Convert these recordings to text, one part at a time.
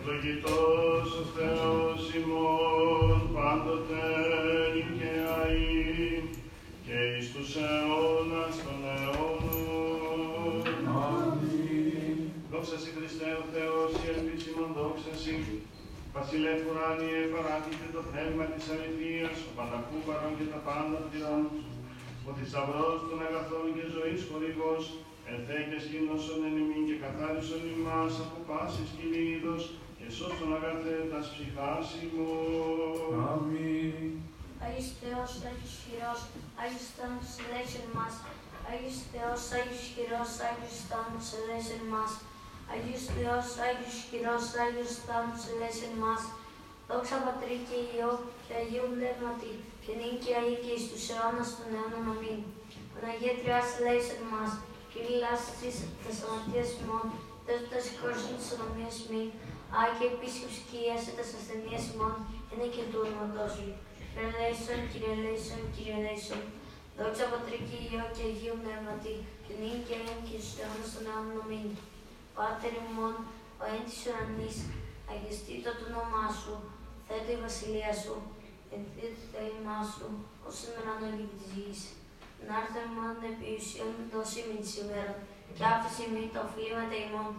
Ευλογητός ο Θεός ημών πάντοτε και αεί και εις τους αιώνας των αιώνων. Αμήν. Δόξα Σοι Χριστέ ο Θεός, η ελπίση ημών δόξα Σοι. Βασιλεύ ουράνιε παράκειται το πνεύμα της αληθείας, ο πανταχού παρόν και τα πάντα πληρών. Ο θησαυρός των αγαθών και ζωής χορηγός, ελθέ και σκήνωσον εν ημίν και καθάρισον ημάς από πάσης κινήτος, και σώσον αγαθέ τας ψυχάς ημών. Αμήν. Άγιος Θεός, Άγιος Χειρός, Άγιος Θάνος, ελέησον μας. Άγιος Θεός, Άγιος Χειρός, Άγιος Θάνος, ελέησον μας. Άγιος Θεός, Άγιος Χειρός, Άγιος Θάνος, ελέησον μας. Δόξα Πατρί και Υιό και Αγίου Πνεύματι, και νυν και αεί και εις τους αιώνας των αιώνων αμήν. Παναγία Τριάς ελέησον μας, Κύριε λάστης θεσσαλονικίας ημών, δέσποτας χώρσον της ονομίας μην, Άγιε επίσκεψη και ιάσε τας ασθενείας ημών, είναι και του ονόματός σου. Κύριε Λέησον, Κύριε Λέησον, Κύριε Λέησον. Δόξα Πατρί και Υιό και Αγίου Πνεύματι, και νυν και αΐν και στους αιώνας των αιώνων αμήν. Πάτερ ημών, ο εν της ουρανής, αγιστήτω το όνομά σου, θέτω η βασιλεία σου, ενθείτε το θέλημά σου, ως σήμερα ανώγει της γης. Να έρθω ημών επί ουσίων δώσει μην σήμερα, και άφησε μην τα οφείλματα ημών,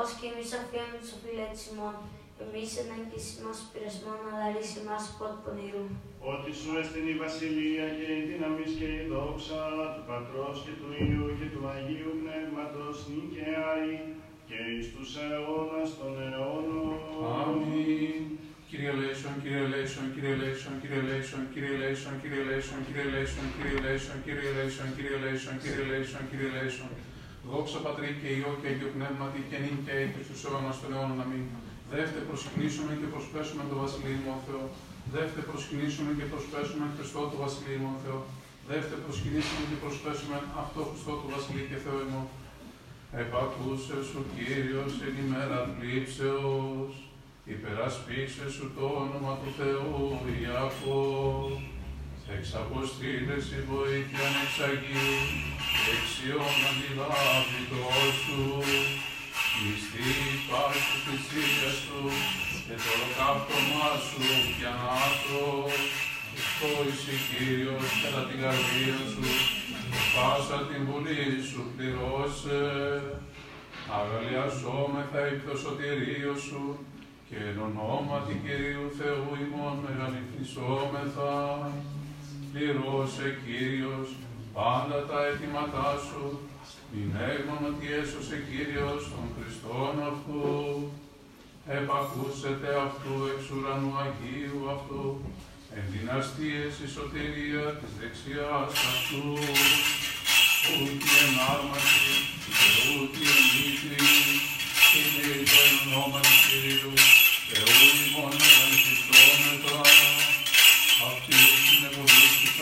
ως και εμείς αφήνουμε τους οφείλετες ημών, εμείς εν έγκυση μας πειρασμόν, αλλά ρίση μας από του πονηρού. Ότι σου έστειν η βασιλεία και η δύναμις και η δόξα του Πατρός και του Υιού και του Αγίου Πνεύματος νυν και αεί και εις τους αιώνας των αιώνων. Αμήν. Κύριε Λέησον, Κύριε Λέησον, Κύριε Λέησον, Κύριε Λέησον, Κύριε Λέησον, Κύριε Λέησον, Κύριε Λέησον, Κύριε Λέησον, Κύριε Λέησον, Κύριε Λέησον, Κύριε Λέησον, Κύριε Λέησον. Δόξα Πατρί και Υιό και Αγίο Πνεύματι και νυν και αεί και στους αιώνας των αιώνων. Αμήν. Δεύτε προσκυνήσουμε και προσπέσουμε το Βασιλείο ο Θεό. Δεύτε προσκυνήσουμε και προσπέσουμε Χριστό το Βασιλείο ο Θεό. Δεύτε προσκυνήσουμε και προσπέσουμε αυτό Χριστό το Βασιλείο και Θεό ημών. Επακούσε σου Κύριος εν ημέρα πλήψεως, υπερασπίσες σου το όνομα του Θεού Ιακώβ. Εξ αποστήλες η βοήθεια εξαγεί, εξιών αντιλάβητος σου, μισθή πάση της ήλιας του, και το ολοκαύτωμά σου πιανάτο, Ευχόηση Κύριος κατά την καρδία σου, πάσα την βουλή σου πληρώσε. Αγαλιασόμεθα υπ' το σωτηρίο σου, και εν ονόματι Κυρίου Θεού ημών μεγαλυφθησόμεθα πληρώσε Κύριος πάντα τα αιτήματά σου, την έγνων ότι έσωσε Κύριος των Χριστών αυτού. Επακούσετε αυτού εξ ουρανού Αγίου αυτού, εν δυναστείες η σωτηρία της δεξιάς αυτού, ούτι εν άρμαση και ούτι εν μήτρη, είναι η ονόματι Κυρίου, και ούτι μόνο εν Αυτή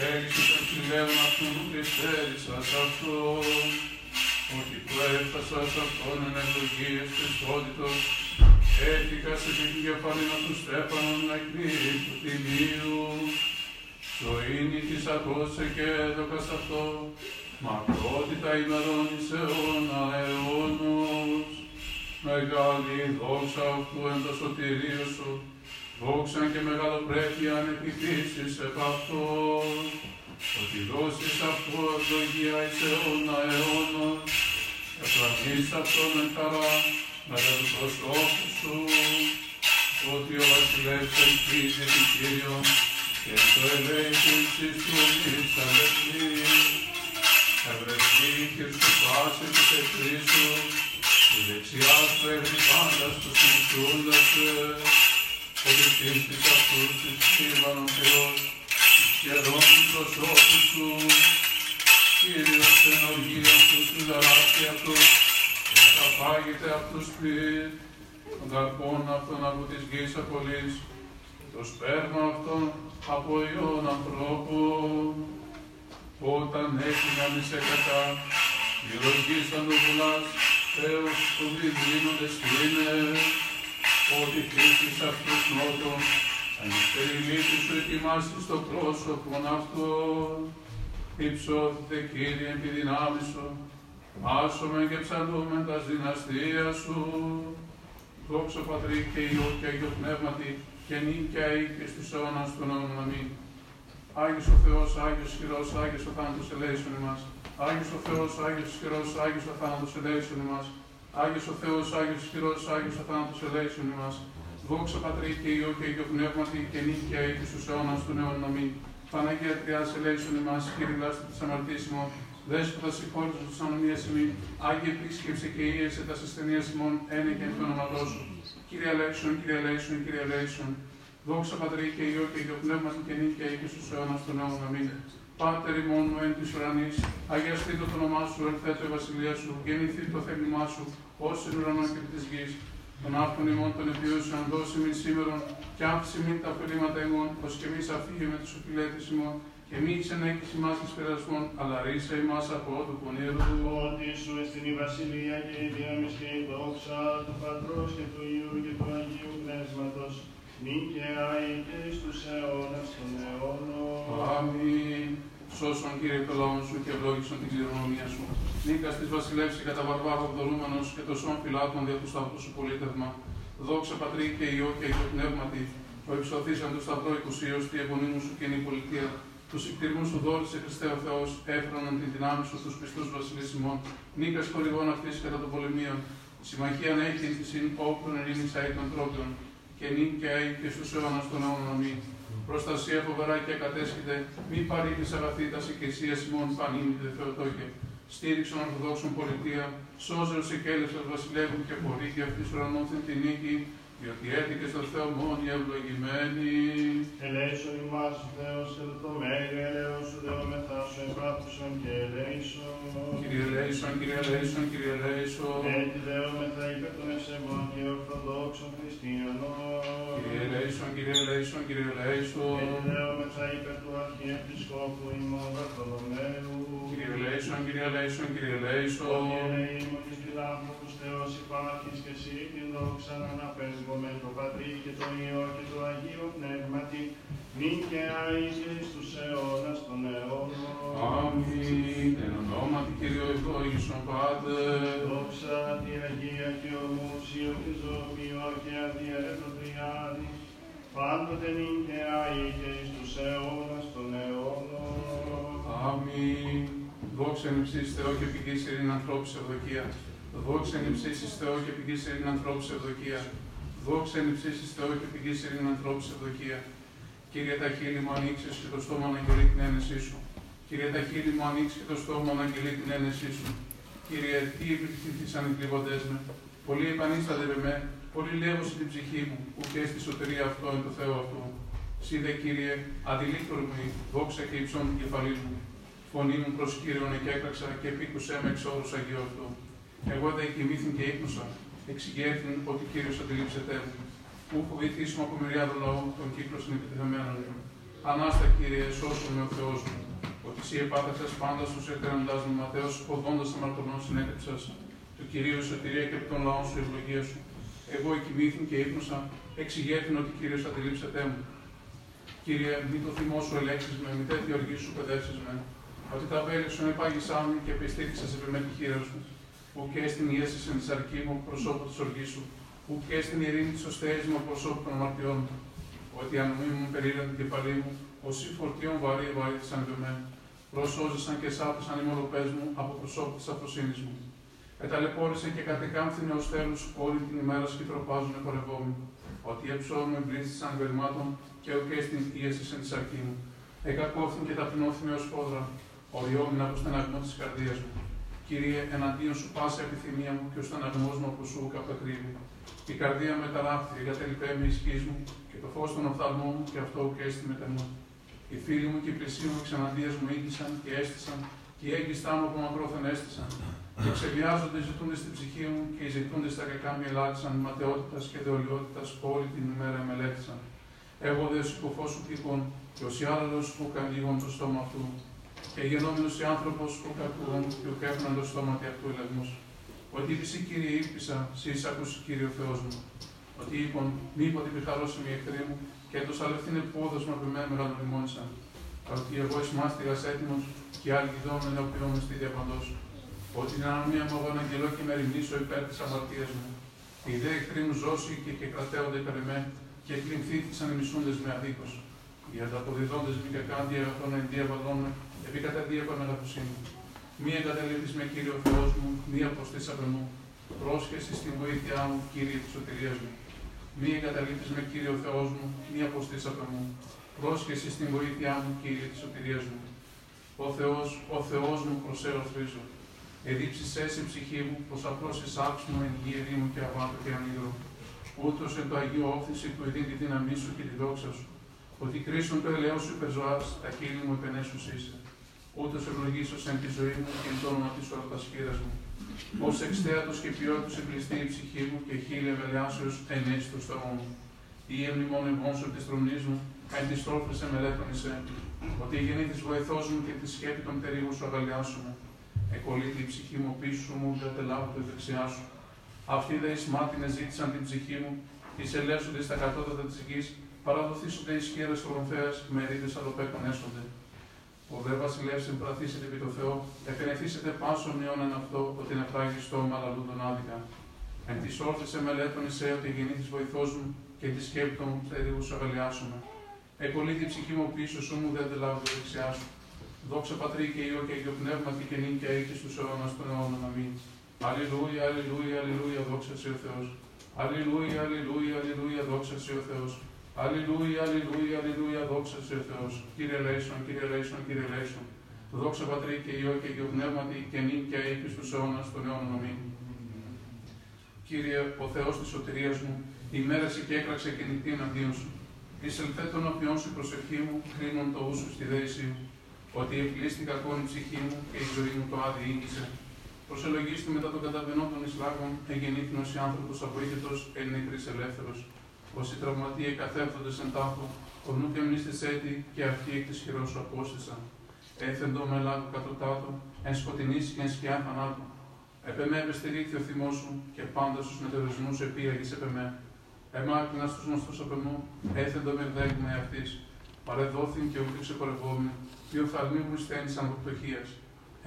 Έξι των χιλέων αυτού πιστεύησας αυτόν, ότι προέφτασας αυτόν εν ευλογίες Χριστότητος, έθηκα σε την κεφαλήν του Στέφανον να του τιμίου, ζωήνη της ακούσε και έδωκας αυτό, μακρότητα ημερών εις αιώνα αιώνος. Μεγάλη δόξα αυτού εν το σωτηρίο σου, δόξα και μεγαλοπρέπεια αν επιθύσεις επ' αυτό. Ότι δώσεις αυτό ευλογία εις αιώνα αιώνος, εφραγείς αυτόν εν χαρά, μετά τους προσώπου σου, ότι ο βασιλεύς ελπίζει την Κύριον, και το ελέγχει της τουής αδελφή. Ευρεθεί και σου πάση της εχθρής σου, η δεξιάς σου έρθει πάντα στους μισούντας σε, ότι πίστης αυτούς της σύμβανον Θεός, σχεδόν του προσώπου σου, Κύριος ενεργεί αυτούς τους δαράσει αυτούς, και θα πάγεται αυτούς πλήρ, των καρπών αυτών από της γης απολύς, το σπέρμα αυτών από ιών ανθρώπων. Όταν έγιναν σε κατά, γυρογήσαν το βουλάς, Θεός του διδύνοντες είναι, ότι χτίσεις αυτούς νότων, αν η σου ετοιμάσει στο πρόσωπο αυτό, υψώθητε Κύριε επί δυνάμει σου, άσωμε και ψαλούμε τα δυναστεία σου. Δόξα Πατρί και Υιό και Αγίο Πνεύματι, και νύχια ή και στους αιώνας των αιώνων αμήν. Άγιος ο Θεός, Άγιος ισχυρός, Άγιος ο θάνατος ελέησον εμάς. Άγιος ο Θεός, Άγιος ισχυρός, Άγιος ο θάνατος ελέησον εμάς. Άγιος ο Θεός, Άγιος ισχυρός, Άγιος ο θάνατος ελέησον εμάς. Δόξα Πατρί και Υιό και Αγίο Πνεύματι, και νύχια ή και στους αιώνας των αιώνων αμήν. Παναγία Τριάς ελέησον εμάς, Κύριε λάστη της αμαρτήσιμων, Δέσποτα συγχώρησε του ανομία ημί, Άγιε επίσκεψε και ίεσε τας ασθενείας ημών, ένα και εν το όνομα σου. Κύριε Αλέξον, Κύριε Αλέξον, Κύριε Αλέξον, δόξα πατρί και ιό και ιό πνεύμα και νύχια και στου αιώνας των αιώνων αμήν. Πάτερ ημών μου εν της ουρανής, αγιαστεί το όνομά σου, ελθέτω η βασιλεία σου, γεννηθεί το θέλημά σου, ως εν ουρανό και της γης. Τον άρθον ημών των επιούσεων δώσει μην σήμερον, και άφηση μην τα ωφελήματα ημών, ως και εμείς αφήγε με τους οφειλέτες ημών, και μη ξενέκεις ημάς εις περασμών, αλλά ρίσε ημάς από του πονήρου. Ότι σου εστιν η βασιλεία και η δύναμη και η δόξα του Πατρός και του Υιού και του Αγίου Πνεύματος, νίκαια ή και εις τους αιώνας των αιώνων. Αμήν. Σώσον Κύριε το λαό σου και ευλόγησον την κληρονομία σου. Νίκα τη βασιλεύση κατά βαρβάρο δωρούμενο και το σών φυλάτων δια του σταυρού σου πολίτευμα. Δόξα πατρί και ιό και ιό πνεύματι. Ο υψωθήσαν του σταυρό οικουσίω, τη επωνύμου σου και η πολιτεία τους εκτιρμού σου δόρισε Χριστέ ο Θεός, έφεραν την δυνάμει σου στους πιστούς βασιλισμών, νίκα χορηγών αυτής κατά των πολεμίων, συμμαχία να έχει της συν όπλων ειρήνη αή των τρόπων, και νίκαια και στους αιώνας των αιώνων αμή. Προστασία φοβερά και ακατέσχεται, μη παρήγει αγαθή τα συγκρισία ημών πανίμητε Θεοτόκε. Στήριξον Ορθοδόξων πολιτεία, σώζεως σε κέλεσο βασιλεύουν και πορεί και αυτής ουρανόθεν την νίκη, διότι έθηκε στο Θεό μόνοι ευλογημένη. Ελέησον ημάς ο Θεός και το μέγα ελέος σου δεόμεθά σου εμπάθουσον και ελέησον. Κύριε ελέησον, Κύριε ελέησον, Κύριε ελέησον. Έτσι δεόμεθα υπέρ των ευσεβών και ορθοδόξων χριστιανών. Κύριε ελέησον, Κύριε ελέησον, Κύριε ελέησον. Έτσι δεόμεθα υπέρ του Αρχιεπισκόπου ημών Βαρθολομαίου. Κύριε ελέησον, Κύριε ελέησον, Κύριε ελέησον. Ότι ελεήμων εις φιλάνθρωπους Θεός υπάρχεις και εσύ την δόξα να αναπέμπω με το Πατρί και το Υιό και το Αγίο Πνεύματι, νυν και άισε εις τους αιώνας των αιώνων. Αμήν. Εν ονόματι Κύριο ευλόγησον Πάτερ. Δόξα τη Αγία και ομούσιο και ζωοποιό και αδιέρετο τριάδι, πάντοτε νυν και άι και εις τους αιώνας των αιώνων. Αμήν. Δόξα εν υψίς Θεό και πηγής ειρήν ανθρώπους σε ευδοκία. Δόξα εν υψίς Θεό και πηγής ειρήν ανθρώπου σε ευδοκία. Δόξα εν υψίς Θεό και πηγής ειρήν ανθρώπου σε ευδοκία. Κύριε τα χείλη μου ανοίξεις και το στόμα να αγγελεί την ένεσή σου. Κύριε τα χείλη μου ανοίξει και το στόμα να αγγελεί την ένεσή σου. Κύριε, τι επικτήθησαν οι κλειβοντές με. Πολύ επανίσταται με, πολύ λέγω στην ψυχή μου, που και στη σωτηρία αυτό εν το Θεό αυτού. Σίδε, Κύριε, αντιλήκτορ μου, δόξα και υψών του κεφαλή μου. Φωνή μου προς Κύριον εκέκραξα και επίκουσέ με εξ όρους Αγίου αυτού. Εγώ δεν κοιμήθην και ύπνωσα, εξηγέθην ότι Κύριος αντιλήψεται μου. Πού φοβηθήσουμε από μυριάδων λαού των κύκλων των επιτεθειμένων μου. Ανάστα, Κύριε, σώσον με ο Θεός μου. Ότι εσύ επάθαξες πάντα στους εκραίνοντάς μου Ματέος, οδόντας αμαρτωλών συνέτεψας. Του Κυρίου σωτηρία και από τον λαό σου ευλογία σου. Εγώ εκοιμήθην και ύπνωσα, εξηγέθην ότι Κύριος αντιλήψεται μου. Κύριε, μη το θυμό σου ελέγξεις με, μη τέτοια οργή σου παιδεύσεις με, ότι τα βέλη σου επάγησά μου και επιστήριξα σε με τη χείρα σου, που και στην ίεση εν τη αρκή μου προσώπου της οργής σου, που και στην ειρήνη της οστέη μου προσώπου των αμαρτιών μου, ότι αν μη μου περίλαν την κεφαλή μου, όσοι φορτίων βαρύ βαρύθησαν δεμένου, προσώζησαν και σάπησαν οι μολοπές μου από προσώπου της αφροσύνη μου. Εταλαιπώρησαν και κατεκάμφθηνε ω τέλου όλη την ημέρα σκητροπάζουν επορευόμοι, ότι εψώμου εμπλήστησαν βερμάτων και ο και στην ίεση εν τη αρκή μου. Εκακόφθην και ταπεινώθην ω πόδρα, οριόμουν από στεναγμό της καρδίας μου. Κύριε, εναντίον σου πάσα επιθυμία μου και ο στεναγμός μου από σου καπεκρύβει. Η καρδία με ταράχθη, εγκατελειπέ με ισχύς μου και το φως των οφθαλμών μου και αυτό που έστι μετανό. Οι φίλοι μου και οι πλησίοι μου εξαναντία μου ήγησαν και έστησαν και οι έγκυστά μου από μακρόθεν έστησαν. Και ξεβιάζονται οι ζητούνται στην ψυχή μου και οι ζητούνται στα κακά μου ελάτησαν ματαιότητας και δεολιότητα όλη την ημέρα με ελέγχθησαν. Εγώ δε σκοφό σου τυχόν, και ως άλλος που καλύγον το στόμα αυτού, και γενόμενος η άνθρωπος που κακούγον και ο κέφναν το στόμα αυτού ελεγμούς. Ότι είπησε Κύριε ήρπισα, σύ άκουσε Κύριε ο Θεός μου. Ότι είπον, μήποτε επιχαρώσει η εχθρή μου, και έντος αλευθύνε πόδος με μένα μεγαλομνημόνησα. Ότι εγώ εις μάστιγας έτοιμος, και άλλοι γιδών ενώπιον με στη διαπαντός. Ότι την αναμία μου αγώνα αγγελό και με ρημνήσω υπέρ της αμαρτίας μου. Οι δε εχθροί μου ζώσει και, και κρατέονται υπέρ εμέ, και κλιμφθήθησαν οι μισούντες με αδίκως. Οι ανταποδιδόντες μη κακάντια αγαθών εν διαβαλών με, επί καταδία παναγαθουσίνου. Μη εγκαταλείπεις με Κύριο Θεός μου, μη αποστής απ' μου. Πρόσχεση στην βοήθειά μου, Κύριε της σωτηρίας μου. Μη εγκαταλείπεις με Κύριο Θεός μου, μη αποστής απ' μου. Πρόσχεση στην βοήθειά μου, Κύριε της σωτηρίας μου. Ο Θεός, ο Θεός μου προσέρω θρίζω. Εδίψεις έσαι ψυχή μου, πως απλώς εισάξουμε εν γη ερήμου και αβάτο και ανίδρο. Ούτως εν το Αγίο όφθηση του εδίν τη δύναμή σου και τη δόξα σου. Ότι κρίσουν το ελαιό σου υπερζωάς, τα χείλη μου επενέσους είσαι. Ούτως ευλογήσος εν τη ζωή μου και εν το όνομα της ορτασχήρας μου. Ως εξτέατος και ποιότητος εμπληστεί η ψυχή μου και χείλη ευελιάσεως ενέσει το στόμα μου. Ή εμνημόν ευγόν σου της τρομνής μου, εν της τρόφης εμελέτωνησε. Ότι η γεννήθης βοηθός μου και τη σκέπη των περίγων σου αγαλιάσουμε. Εκολύτει η ψυχή μου πίσω μου, δεν τελάβω τη δεξιά σου. Αυτοί δε εις μάτινε ζήτησαν την ψυχή μου, εις ελεύσονται στα κατώτατα της γης, παραδοθήσονται εις χείρες ορομφέας, μερίδες αλλοπέκων έσονται. Ο δε βασιλεύς εμπραθήσετε επί το Θεό, επενεθήσετε πάσον αιώναν αυτό, ότι είναι φράγει στόμα αλλού τον άδικα. Εν της όρθες εμελέτων εισέ ότι γεννήθης βοηθός μου και τη σκέπη των θερίου σου αγαλιάσουμε. Εκολύτει η ψυχή μου πίσω σου μου, δεν τελάβω τη δεξιά σου. Δόξα Πατρί και Υιό και Υιό Πνεύματι και νύν και αίκη στους αιώνας των αιώνων. Αμήν. Αλληλούια, αλληλούια, αλληλούια, δόξα σε ο Θεός. Αλληλούια, αλληλούια, αλληλούια, δόξα σε ο Θεός. Αλληλούια, αλληλούια, αλληλούια, δόξα σε ο Θεός. Κύριε Λέησον, Κύριε Λέησον, Κύριε Λέησον. Δόξα Πατρί και Υιό και Υιό Πνεύματι και νύν και αίκη στους αιώνας των αιώνων. Αμήν. Κύριε, ο Θεός της σωτηρίας μου, ημέρασε και έκραξε και νυχτή εναντίον σου. Εισελθέ των οποίων σου προσευχή μου, κρίνον το ούσου στη δέση μου ότι εκλείστηκα ακόμη η ψυχή μου και η ζωή μου το άδει ήγησε. Προσελογίστη μετά τον καταβενό των Ισλάγων, εγεννήθην ως άνθρωπος αβοήθητος, ελληνικρής ελεύθερος. Όσοι τραυματίε καθέφτονται εν τάφο, ο νου και μνήστης έτη και αυτοί εκ της χειρός σου απόστησαν. Έθεντο με λάδου κατωτάτου, εν σκοτεινής και εν σκιά θανάτου. Επεμέβε στηρίχθη ο θυμός σου και πάντα στους μετεωρισμούς επίαγη επεμέ. Εμάκρινα στους γνωστούς απεμού, έθεντο με δέγμα αυτή. Παρεδόθην και ούτε ξεπορευόμουν, οι οφθαλμοί μου στένησαν από πτωχίας.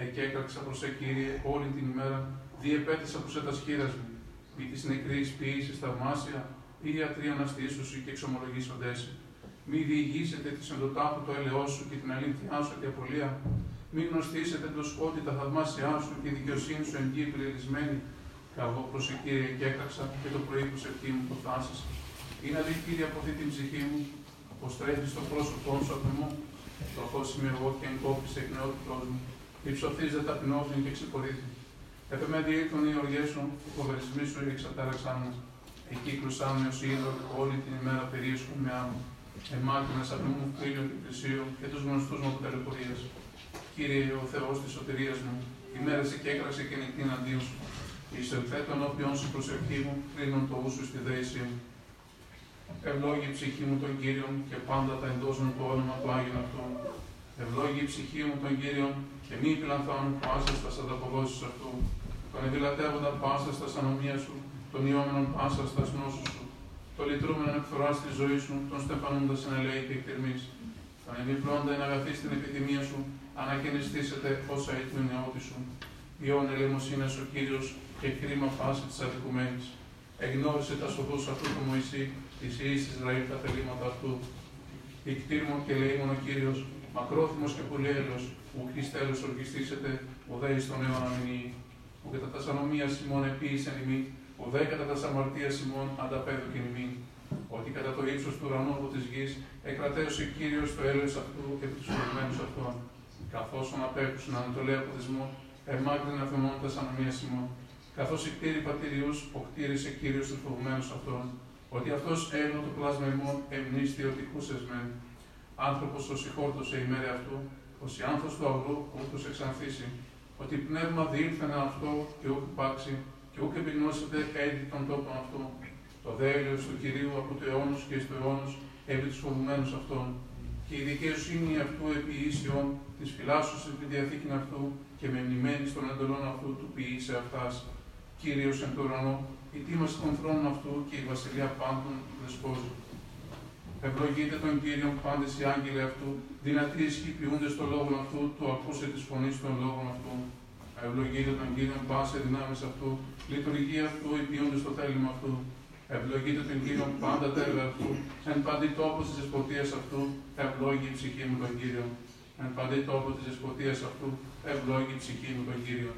Εκεί έκραξα προς σε κύριε όλη την ημέρα, διεπέτησα προς τα σχήρα μου. Μη της νεκρής ποιήση θαυμάσια, ή ιατροί αναστήσουσι και εξομολογήσονται εσύ. Μη διηγήσετε τη εντοτάχου το έλεό σου και την αλήθειά σου και απολία. Μη γνωστήσετε το σκότι τα θαυμάσια σου και η δικαιοσύνη σου εν γη πληρισμένη. Καβώ προ σε κύριε και έκραξα και το πρωί που σε μου το φτάσει. Είναι αδικήρια από αυτή την ψυχή μου, πως τρέχεις στο πρόσωπό σου από μου, το είμαι εγώ και εγκόπησε εκ νεότητός μου, υψωθείς τα ταπεινώθην και ξεπορήθη. Επεμέ διήρθον οι οργές σου, οι φοβερισμοί σου εξατάραξαν μου. Εκεί κλουσάμε ως είδο όλη την ημέρα περίσκου με άμμο. Εμάκρυνας από μου φίλιο και πλησίο και τους γνωστούς μου από ταλαιπωρίας. Κύριε ο Θεός της σωτηρίας μου, ημέρασε και έκραξε και νυχτήν αντίον σου. Εισελθέ των όποιον σου προσευχή μου, κλείνουν το ούσου στη δέησή μου. Ευλόγη ψυχή μου τον Κύριον και πάντα τα εντός το όνομα του Άγιον αυτού. Ευλόγη ψυχή μου τον Κύριον και μη πλανθών πάσα στα ανταποδόσεις αυτού. Τον εδηλατεύοντα πάσα στα ανομία σου, τον ιόμενον πάσα στα γνώσου σου. Το λυτρούμενο εκφορά στη ζωής σου, τον στεφανούντα εν ελέη και εκτιμή. Τον επιπλώντα εν αγαθή στην επιθυμία σου, ανακαινιστήσετε όσα ήτου η νεότης σου. Ιών ελεημοσύνε ο κύριος και κρίμα φάση της αδικουμένης. Εγνώρισε τα σοδού αυτού του Μωυσή της ιή Ισραήλ τα θελήματα αυτού. Ικτήρμον και λέιμον ο κύριος, μακρόθυμος και πολυέλο, που χει τέλο οργιστήσετε, ο δε ει τον αιώνα μηνύει. Που κατά τα σανομία Σιμών επίησεν ημί, ο δε κατά τα σαμαρτία Σιμών ανταπέδωκεν ημί. Ότι κατά το ύψος του ουρανού από της γης εκρατέωσε κύριος το έλεος αυτού και τους φοβημένου αυτών. Καθώς απέκουσαν ανατολέα από δεσμό, εμάκρυνα θεμών τα σανομία Σιμών. Καθώς η κτήρη πατηριού, ο κτήρισε κύριος τους φοβημένου αυτών ότι αυτός έγνω το πλάσμα ημών εμνίστη ότι χούσες με άνθρωπος ω η ημέρα αυτού, ω η άνθρωπος του αγρού ούτως εξανθήσει, ότι πνεύμα διήλθεν αυτό και ούκ υπάρξει, και ούκ επιγνώσετε έδι των τόπων αυτού. Το δέλειο του κυρίου από το αιώνος και στο αιώνος, επί τους φοβουμένους αυτών, και η δικαιοσύνη αυτού επί ίσιον, της φυλάσσου επί διαθήκην αυτού, και με μνημένη των εντολών αυτού του ποιήσε αυτάς, Κύριος εν το ουρανό, η τίμαση των θρόνων αυτού και η βασιλεία πάντων δεσπόζει. Ευλογείτε τον Κύριον πάντες οι άγγελοι αυτού, δυνατοί ισχυποιούνται στο λόγο αυτού, του ακούσε της φωνής των λόγων αυτού. Ευλογείτε τον Κύριον πάσε δυνάμει αυτού, λειτουργία αυτού, υπηούνται στο θέλημα αυτού. Ευλογείτε τον Κύριον πάντα τα έργα αυτού, εν παντή τόπος της δεσποτεία αυτού, ευλόγη η ψυχή μου τον Κύριο. Εν παντή τόπος της δεσποτεία αυτού, ευλόγη η ψυχή μου τον Κύριο.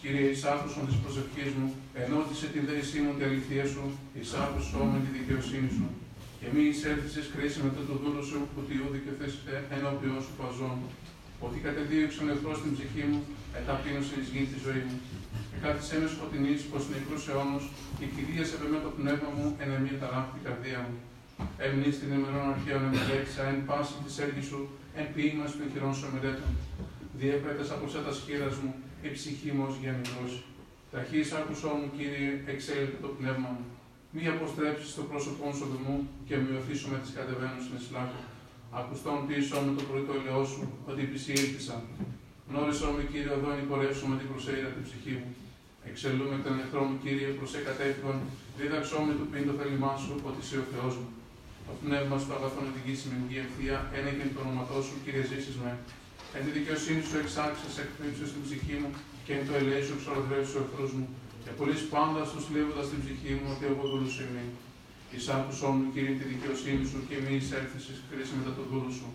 Κύριε, εις άκουσον της προσευχής μου, ενώτισε την δέσή μου την αληθεία σου, εις άκουσον με τη δικαιοσύνη σου. Και μη εισέλθησες κρίση μετά το δούλο σου, ότι ούδη και θες ενώπιον σου παζών. Ότι κατεδίωξε ο εχθρός στην ψυχή μου, εταπείνωσε εις γη της ζωής μου. Και κάθισέ με σκοτεινής προς νεκρούς αιώνους, και κυρίασε με το πνεύμα μου, εν εμή ταράχτη καρδία μου. Έμεινε στην ημερών αρχαίων εμελέτησα, εν πάση της έργης σου, εν ποίημα των χειρών σου μελέτων. Διέπρεπες από σε τα σκύρας μου, η ψυχή μου ως γεμινός. Ταχύς άκουσό μου, Κύριε, εξέλιξε το πνεύμα μου. Μη αποστρέψεις το πρόσωπό σου μου και μειωθήσω με τις κατεβαίνουν στην Ισλάκο. Ακουστόν πίσω με το πρωί το ελαιό σου, ότι επισήλθησα. Γνώρισα με Κύριε, εδώ πορεύσω με την προσέγγιση την ψυχή μου. Εξελούμε τον εχθρό μου, Κύριε, προς εκατέφυγον, δίδαξό με του πίν το θέλημά σου, ότι είσαι ο Θεός μου. Το πνεύμα σου αγαθόν οδηγήσει με την ευθεία, ένα και το όνοματό σου, Κύριε, ζήσεις με. Εν τη δικαιοσύνη σου εξάξεις, εκπλήψεις στην ψυχή μου και εν το ελέη σου εξορδρεύεις του εχθρούς μου. Και πολλοί πάντα σου σλίβοντας την ψυχή μου ότι εγώ δούλους είμαι. Εισάκουσον μου, Κύριε, τη δικαιοσύνη σου και μη εισέλθεις κρίση μετά το δούλους σου.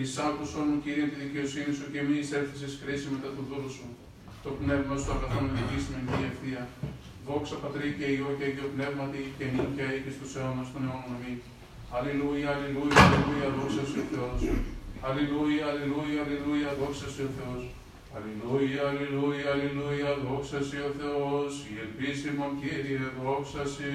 Εισάκουσον μου, Κύριε, τη δικαιοσύνη σου και μη εισέλθεις κρίση μετά το δούλου σου. Το πνεύμα σου αγαθόν οδηγήσει με μια ευθεία. Δόξα πατρί και ιό και αγιο πνεύματι και νυν και αίκη στους αιώνας των αιώνων αμή. Αλληλούια, αλληλούια, αλληλούια, δόξα σου Θεός. Αλληλούια, αλληλούια, αλληλούια, δόξα σου Θεός. Αλληλούια, αλληλούια, αλληλούια, δόξα σε ο Θεός, η ελπίσιμον Κύριε, δόξα σε.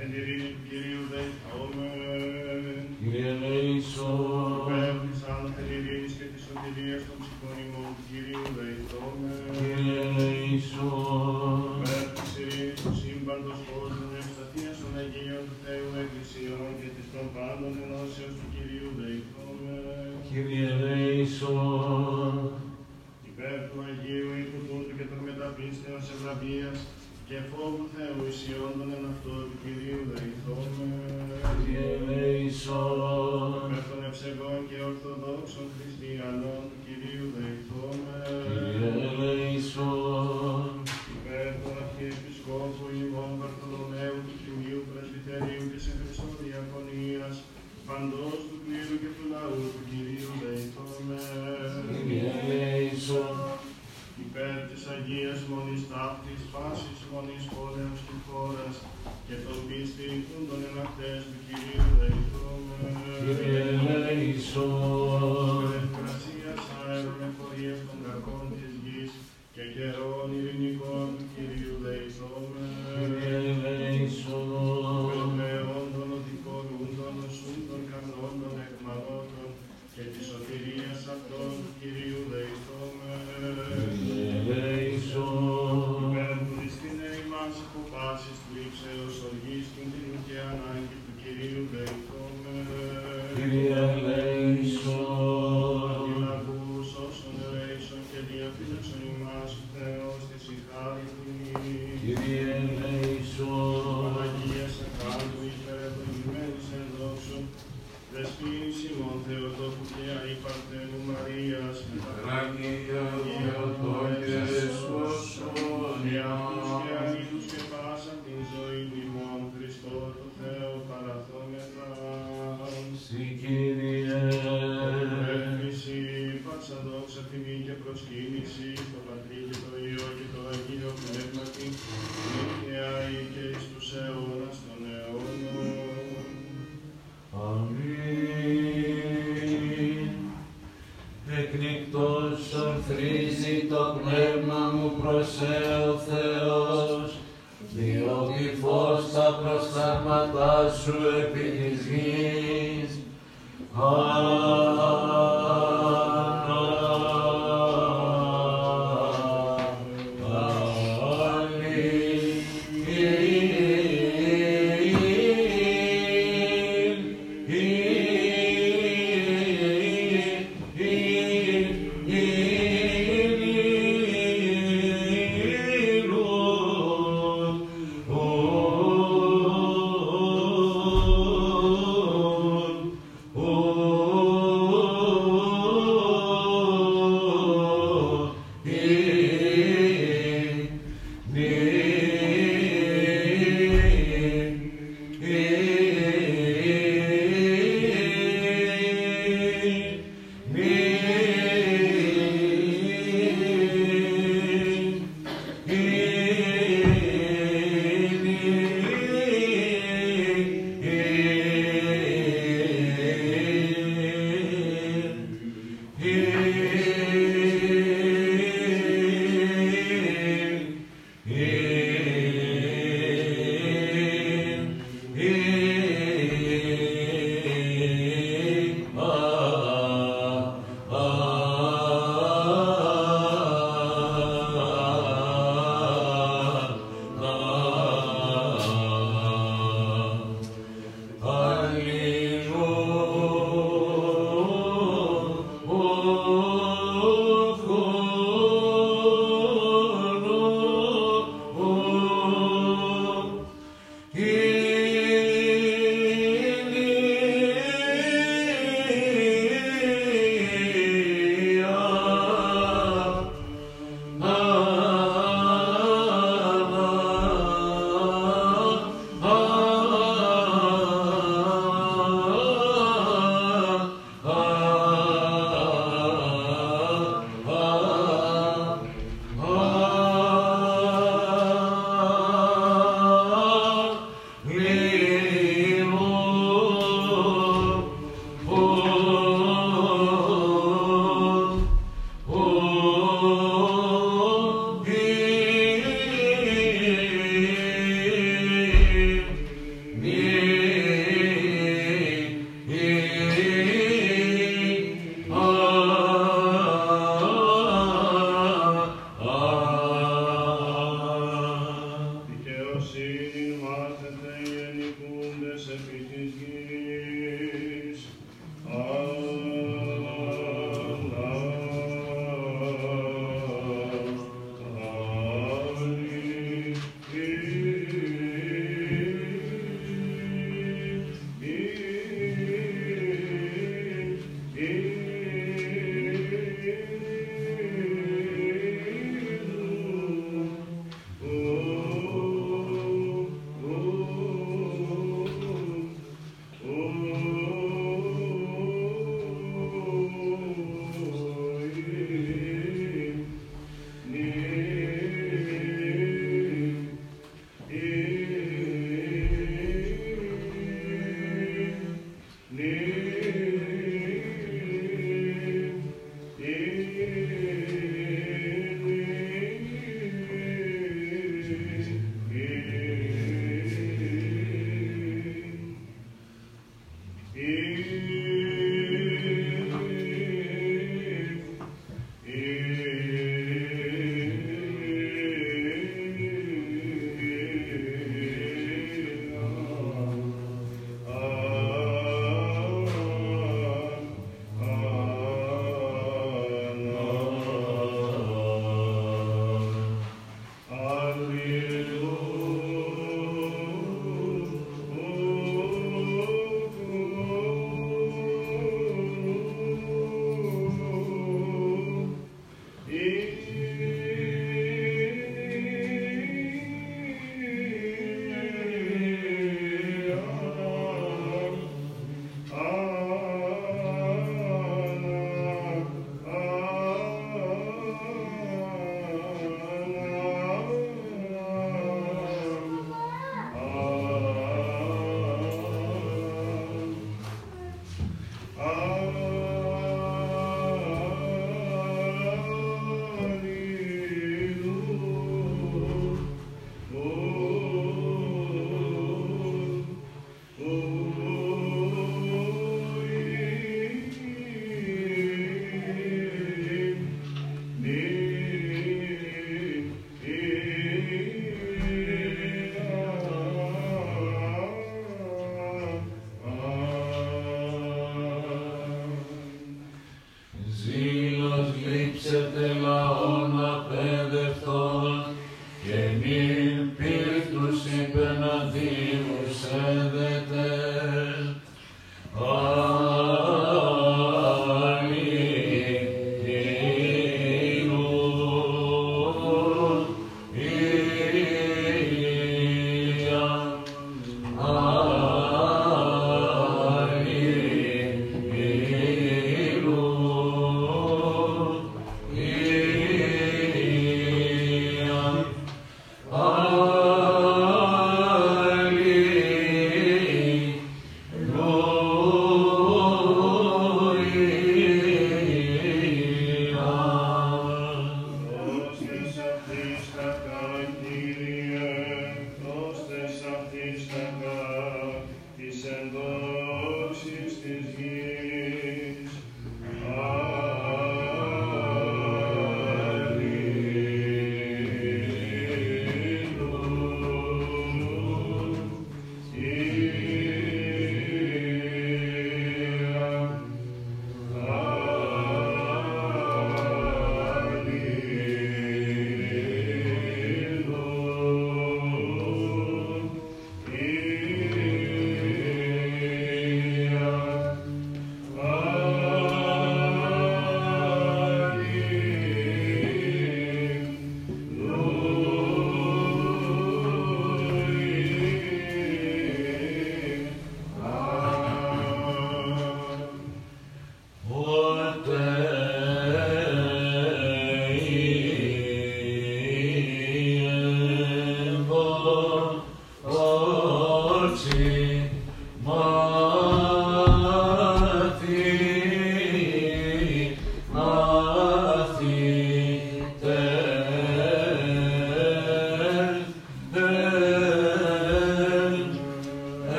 Εν ειρήνη του Κυρίου δεηθόμεν. Κύριε ελέησον. Υπέρ της άνθεν ειρήνης και της σωτηρίας των ψυχών ημών του Κυρίου δεηθόμεν. Κύριε ελέησον. Υπέρ της ειρήνης του σύμπαντος κόσμου, ευσταθίας των Αγίων του Θεού Εκκλησιών και της των πάντων ενώσεως του Κυρίου δεηθόμεν. Κύριε ελέησον. Υπέρ του Αγίου οίκου τούτου και των μεταπίστεως ευλαβίας και φόβου Θεού ισιών των εν αυτό του Κυρίου δεηθόμεν. Κύριε ελέησον. Υπέρ των ευσεβών και ορθοδόξων χριστιανών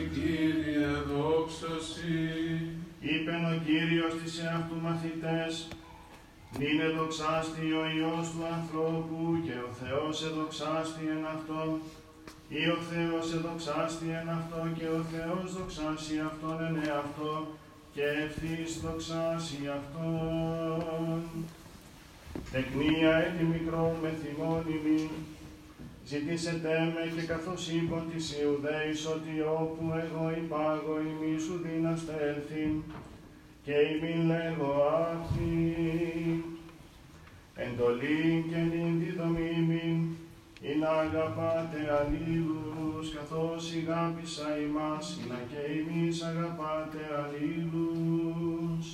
Δόξα Σοι, Κύριε, δόξα Σοι. Είπεν ο Κύριος της εαυτού μαθητές, Νίνε δοξάστη ο Υιός του ανθρώπου και ο Θεός εδοξάστη εν αυτόν, ή ο Θεός εδοξάστη εν αυτό και ο Θεός δοξάσει αυτόν εν εαυτό και ευθύς δοξάσει αυτόν. Τεκνία έτη μικρό με θυμώνυμη, ζητήσετε με και καθώς είπον της Ιουδαίης ότι όπου εγώ υπάγω ημί σου δύναστε έλθειν και ημί λέγω αυτή. Εντολή και νυν διδομήμην, ή να αγαπάτε αλλήλους, καθώς ηγάπησα ημάς, ή να και εμείς αγαπάτε αλλήλους.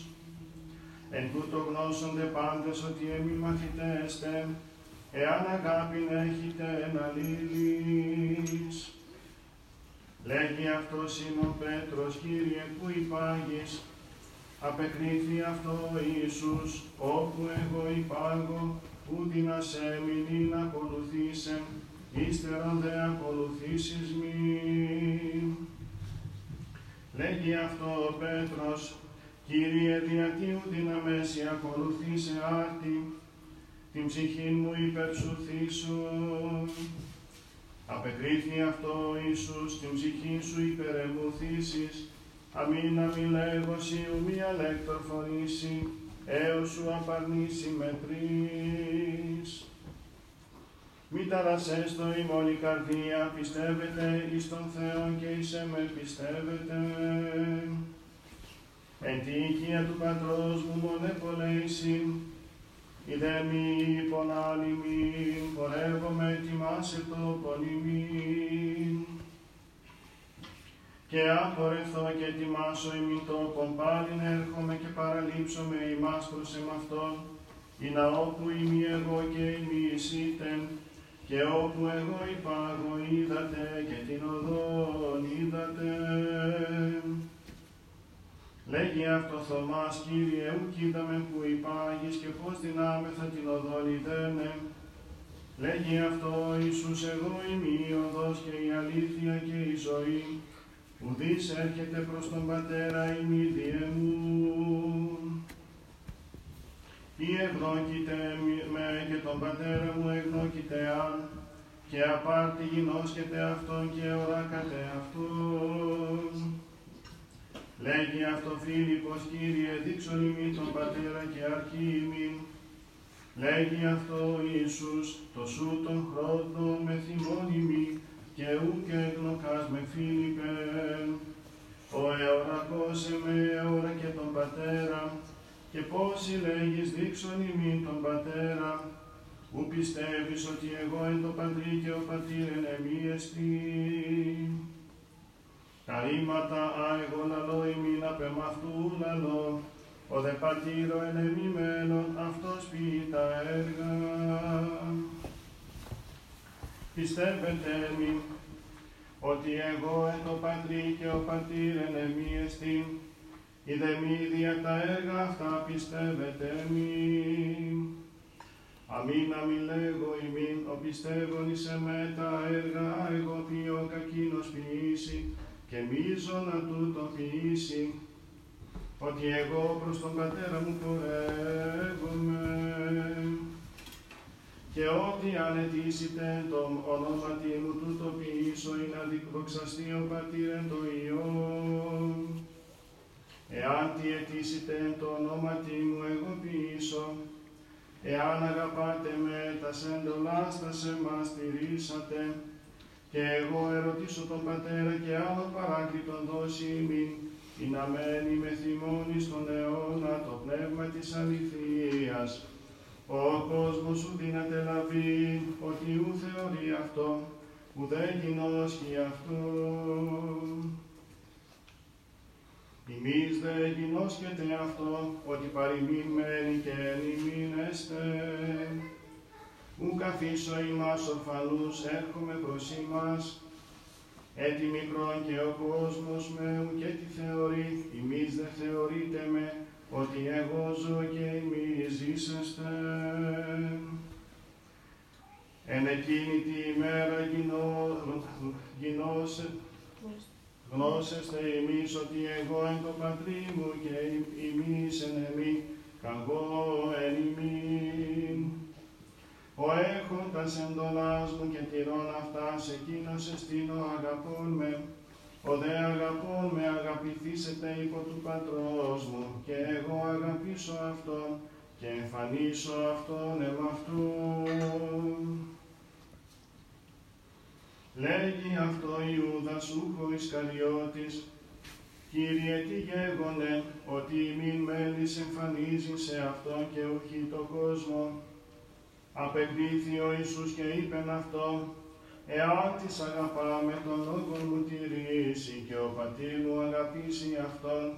Εν τούτο γνώσονται πάντες ότι εμεί μαθητέστε, εάν αγάπην έχετε εν αλλήλεις. Λέγει αυτός Σίμων Πέτρος, Κύριε, που υπάγεις, απεκρίθη αυτό ο Ιησούς, όπου εγώ υπάγω, που την ασέμεινη να ακολουθήσεν, ύστερον δε ακολουθήσεις μη. Λέγει αυτό ο Πέτρος, Κύριε, διατίου δυναμέση ακολουθήσε άρτη, την ψυχή μου υπερσουθήσου. Απεκρίθη αυτό ο Ιησούς, την ψυχή σου υπερεμουθήσεις, αμήν αμήν λέγω σοι μία λέκτορ φωνήσει, έως σου απαρνήσει με τρεις. Μη ταρασέστο ημών η καρδία, πιστεύετε εις τον Θεό και εις με πιστεύετε. Εν τη οικία του πατρός μου μονέ πολλέησιν, Ιδε μη πονάνημιν, πορεύομαι ετοιμάσαι το πονημίν. Και αν πορευθώ και ετοιμάσω ημιν τόπον, πάλιν έρχομαι και παραλείψομαι ημάς προς εμαυτόν, ή να όπου ημί εγώ και ημί εισήτεν, και όπου εγώ υπάγω είδατε και την οδόν είδατε. Λέγει αυτός Θωμάς, Κύριε, ου κοίταμε που υπάγεις και πώς δυνάμεθα την οδόν ιδένε. Λέγει αυτό Ιησούς, εγώ είμαι η οδός και η αλήθεια και η ζωή. Ουδής έρχεται προς τον Πατέρα ημίδιε μου. Ή ευνόκητε με και τον Πατέρα μου ευνόκητε αν, και απάρτη γινώσκεται αυτόν και οράκατε αυτόν. Λέγει αυτό Φίλιππος, Κύριε, δείξον ημί τον Πατέρα και αρχή ημίν. Λέγει αυτό Ιησούς, το σου τον χρόνο με θυμώνυμη και ουκ εγνωκάς με Φίλιππε. Ο εωρακός με εώρα και τον Πατέρα, και πώς λέγεις δείξον ημίν τον Πατέρα, ου πιστεύεις ότι εγώ εν το Πατρί και ο Πατήρ εν εμεί εστί. Τα ρήματα α εγώ λαλώ ημίν απ' αυτού λαλώ, ο δε πατήρο εν εμεί μέλλον αυτός ποιεί τα έργα. Πιστεύετε μη, ότι εγώ εν το Πατρί και ο Πατήρ εν εμεί εστί, είδε μη δια τα έργα αυτά πιστεύετε μη. Αμήν αμήν λέγω ημίν, ο πιστεύων εις εμέ τα έργα, εγώ ποιώ κακίνος ποιήσει, και μίζωνα τούτο ποιήσει, ότι εγώ προς τον Πατέρα μου πορεύομαι. Και ό,τι αν αιτήσετε το ονόματι μου τούτο ποιήσω, ή να δοξαστεί ο Πατήρ εν το Υιό. Εάν τι αιτήσετε εν το ονόματι μου εγώ ποιήσω, εάν αγαπάτε με τα σέντολάς τα σε μας στηρίσατε, και εγώ ερωτήσω τον Πατέρα και άλλο παράκλητον δώσει ημίν, ή να μένει με θυμώνεις στον αιώνα το πνεύμα της αληθείας. Ο κόσμος σου δύναται λαβεί, ότι ου θεωρεί αυτό, ουδέ γινώσκει αυτό. Ημείς δε γινώσκεται αυτό, ότι παροιμημένοι και εν ημίν εστε. Ου καθίσω ημάς ορφανούς, έρχομαι προς ημάς, έτι μικρόν και ο κόσμος με ου και τι θεωρεί, ημείς δε θεωρείτε με, ότι εγώ ζω και ημείς ζήσεστε. Εν εκείνη τη ημέρα γινώ, γινώσε, γνώσεστε εμείς ότι εγώ εν το πατρί μου και εμείς εν εμείς, καγώ εν ημίν. Ο έχοντας εντολάς μου και τηρών αυτά, σε εκείνος εστίνω αγαπών με, ο δε αγαπών με αγαπηθήσετε υπό του πατρός μου, και εγώ αγαπήσω αυτόν και εμφανίσω αυτόν εμ' αυτού. Λέγει αυτό Ιούδας ούχο Ισκαριώτης, Κύριε τι γέγονε, ότι μην μέλης εμφανίζει σε αυτόν και ουχή το κόσμο. Απεκρίθη ο Ιησούς και είπεν αυτό, εάν της αγαπά με τον λόγο μου τηρήσει και ο πατήρ μου αγαπήσει αυτόν,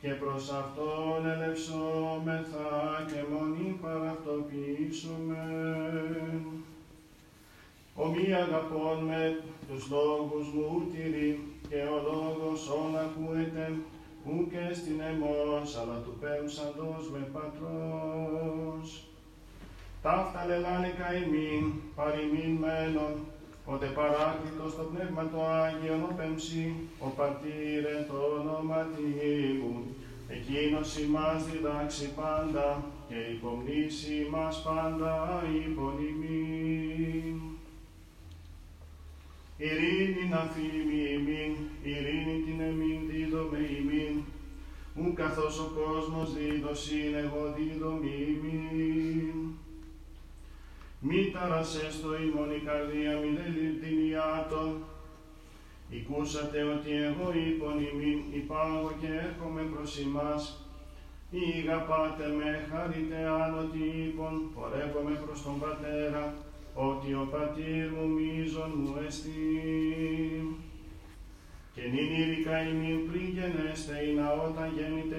και προς αυτόν ελευσόμεθα και μονή παραυτοποιήσουμε. Ο μη αγαπών με τους λόγους μου τηρεί, και ο λόγος όν ακούεται, ου και στην εμός, αλλά του πέμψαντος με πατρός. Ταύτα λελάνε καημήν, παροιμήν μέλλον, ότε παράκλητος το πνεύμα το Άγιον ο πέμψη, ο πατήρε το όνομα μου, εκείνος ημάς διδάξει πάντα, και υπομνήσει ημάς πάντα υπονημήν. Ειρήνη να φύμει ημίν, ειρήνη την εμήν δίδομαι ημίν, ου καθώς ο κόσμος δίδωσιν εγώ δίδομαι ημίν. Μη ταρασές στο ημών η καρδία μη δε λιπτηνιάτων. Οικούσατε ότι εγώ είπον ημίν υπάγω και έρχομαι προς ημάς. Ή αγαπάτε με, χαρείτε άνω τι είπον, πορεύομαι προς τον Πατέρα, ότι ο Πατήρ μου μίζων μου εστί. Και νυν ήρυκα ημίν πριν γενέστε, ή να όταν γέννητε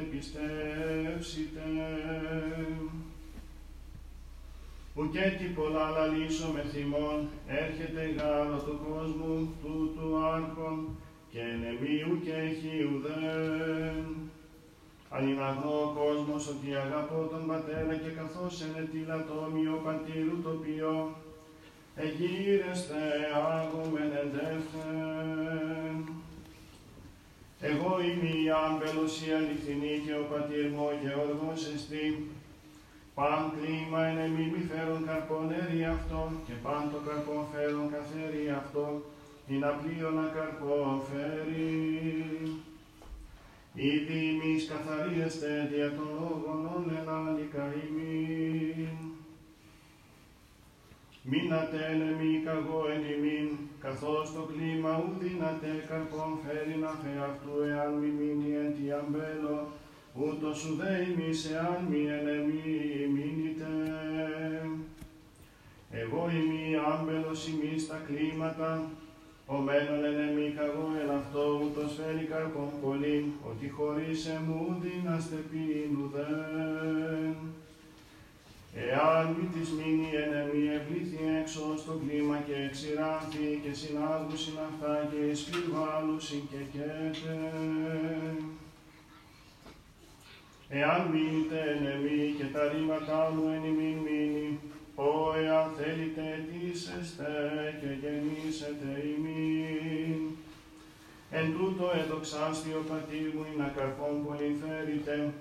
πιστεύσετε. Ουκέτι πολλά λαλήσω με θυμών, έρχεται γάλα του κόσμου τούτου άρχον, και νεμί ουκ έχει ουδέν. Αλληναγνώ ο κόσμος ότι αγαπώ τον Πατέρα και καθώς ενετήλα το ομοιο πατήρου το ποιό, εγείρεστε άγομεν εντεύθεν. Εγώ είμαι η άμπελος η αληθινή και ο πατήρ μου ο Γεώργος εστί, Παν κλίμα εν εμεί μη φέρον καρπόν έρη αυτό, και παν το καρπόν φέρον καθέρι αυτό, την απλήωνα καρπό φέρει. Ήδη ημείς καθαρίζεστε δια των λόγων όν ελάλικα ημίν. Μείνατε ενεμή καγώ εν ημίν, καθώς το κλίμα ου δύναται καρπόν φέρει να αυτού εάν μη μείνει εν τι αμπέλο, ούτως ουδέ ημείς εάν μη ενεμή μείνετε. Εγώ ημί άμπελος ημί στα κλίματα, ο μένον εν εμή καγώ εν αυτό ούτως φέρει καρπόν πολύ, ότι χωρίς εμού δύναστε πίν ουδέν. Εάν μη της μείνει εν εμή ευλήθη έξω στο κλίμα και εξηράθη και συνάγουσιν αυτά και εις πυρβάλλουσιν και κέτε. Εάν μείνετε εν εμή και τα ρήματά μου εν ημίν μείνει, Ω εάν θέλετε αιτήσεστε και γεννήσετε ημίν. Εν τούτο εδοξάστη ο πατήρ μου είναι καρπόν πολύ φέρετε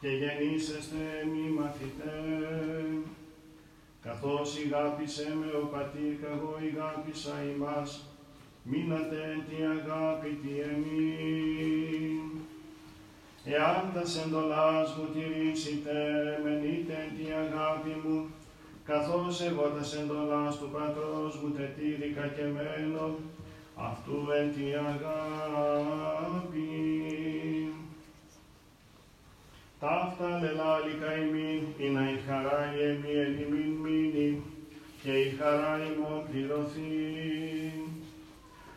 και γεννήσεστε μη μαθητέ. Καθώς ηγάπησε με ο πατήρ καγώ ηγάπησα ημάς, μείνατε τη αγάπη τη εμήν. Εάν τας εντολάς μου τηρήσετε, μενείτε τη αγάπη μου, καθώς εγώ τας εντολάς του πατρός μου τετήρηκα και μένω, αυτού εν τη αγάπη. Ταύτα λελάλικα ημίν, ή να η χαρά η εμεί εν ημίν μείνει, και η χαρά ημών πληρωθεί.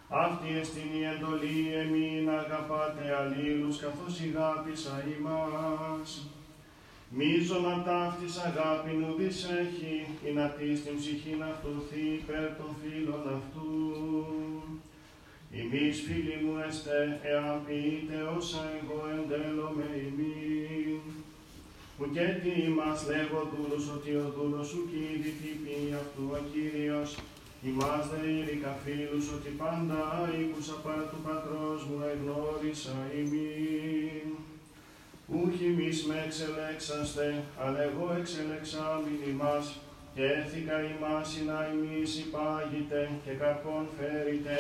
Αυτή εστιν η εντολή εμεί να αγαπάτε αλλήλους, καθώς ηγάπησα ημάς. Μίζωνα ταύτης αγάπη ουδής έχει, ή να τη στην ψυχήν αυτοθεί υπέρ των φίλων αυτού. Ημείς φίλοι μου εστε, εάν ποιείτε όσα εγώ εντέλω με ημίν. Ουκέτι ημάς λέγω δούλος, ότι ο δούλος σου κύρι τύπη αυτού ο Κύριος, ημάς δε ήρυκα φίλους, ότι πάντα ήκουσα παρά του πατρός μου εγνώρισα ημίν. Ούχι εμείς με εξελέξαστε, αλλά εγώ εξελεξάμιν ημάς, και έθηκα ημάς να ημείς υπάγειτε και καρπόν φέρετε,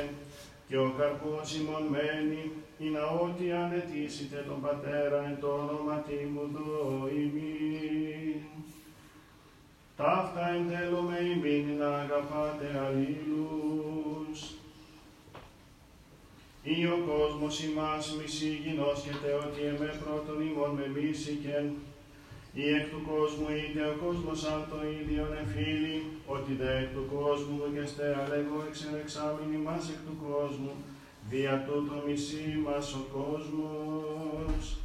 και ο καρπός ημών μένει, ή να ό,τι ανετήσετε τον Πατέρα εν το όνομα μου δω ημίν. Ταύτα εν τέλω με ημίν να αγαπάτε αλλήλους. Ή ο κόσμος ημάς μισή γινώσχεται ότι εμέ πρώτον ημών με μίσηκεν, ή εκ του κόσμου είτε ο κόσμος αν το ίδιον εφίλει, ότι δε εκ του κόσμου δοκεστε αλεγώ εξελεξάμιν ημάς εκ του κόσμου, δια τούτο μισή μας ο κόσμος.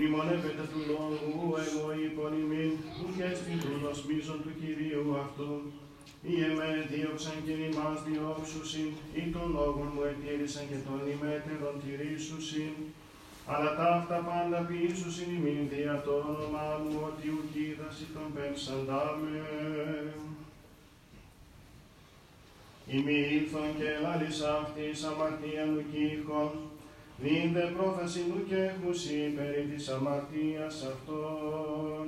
Μνημονεύεται του λόγου εγώ είπων ημίν, που και στην τούτος μίσον του Κυρίου αυτού, ή εμέ δίωξαν και ημάς διώξουσιν, ή των λόγων μου ετήρησαν και των ημέτερων τηρήσουσιν, αλλά ταύτα πάντα ποιήσουσιν ημίν δια το όνομά μου, ότι ουκίδαση τον πέμψαντάμε. Ημί ήλθον και λάλης αυτής αμαρτίαν ουκήχων, νυν δε πρόθεση μου και έχουσι περί της αμαρτίας αυτών.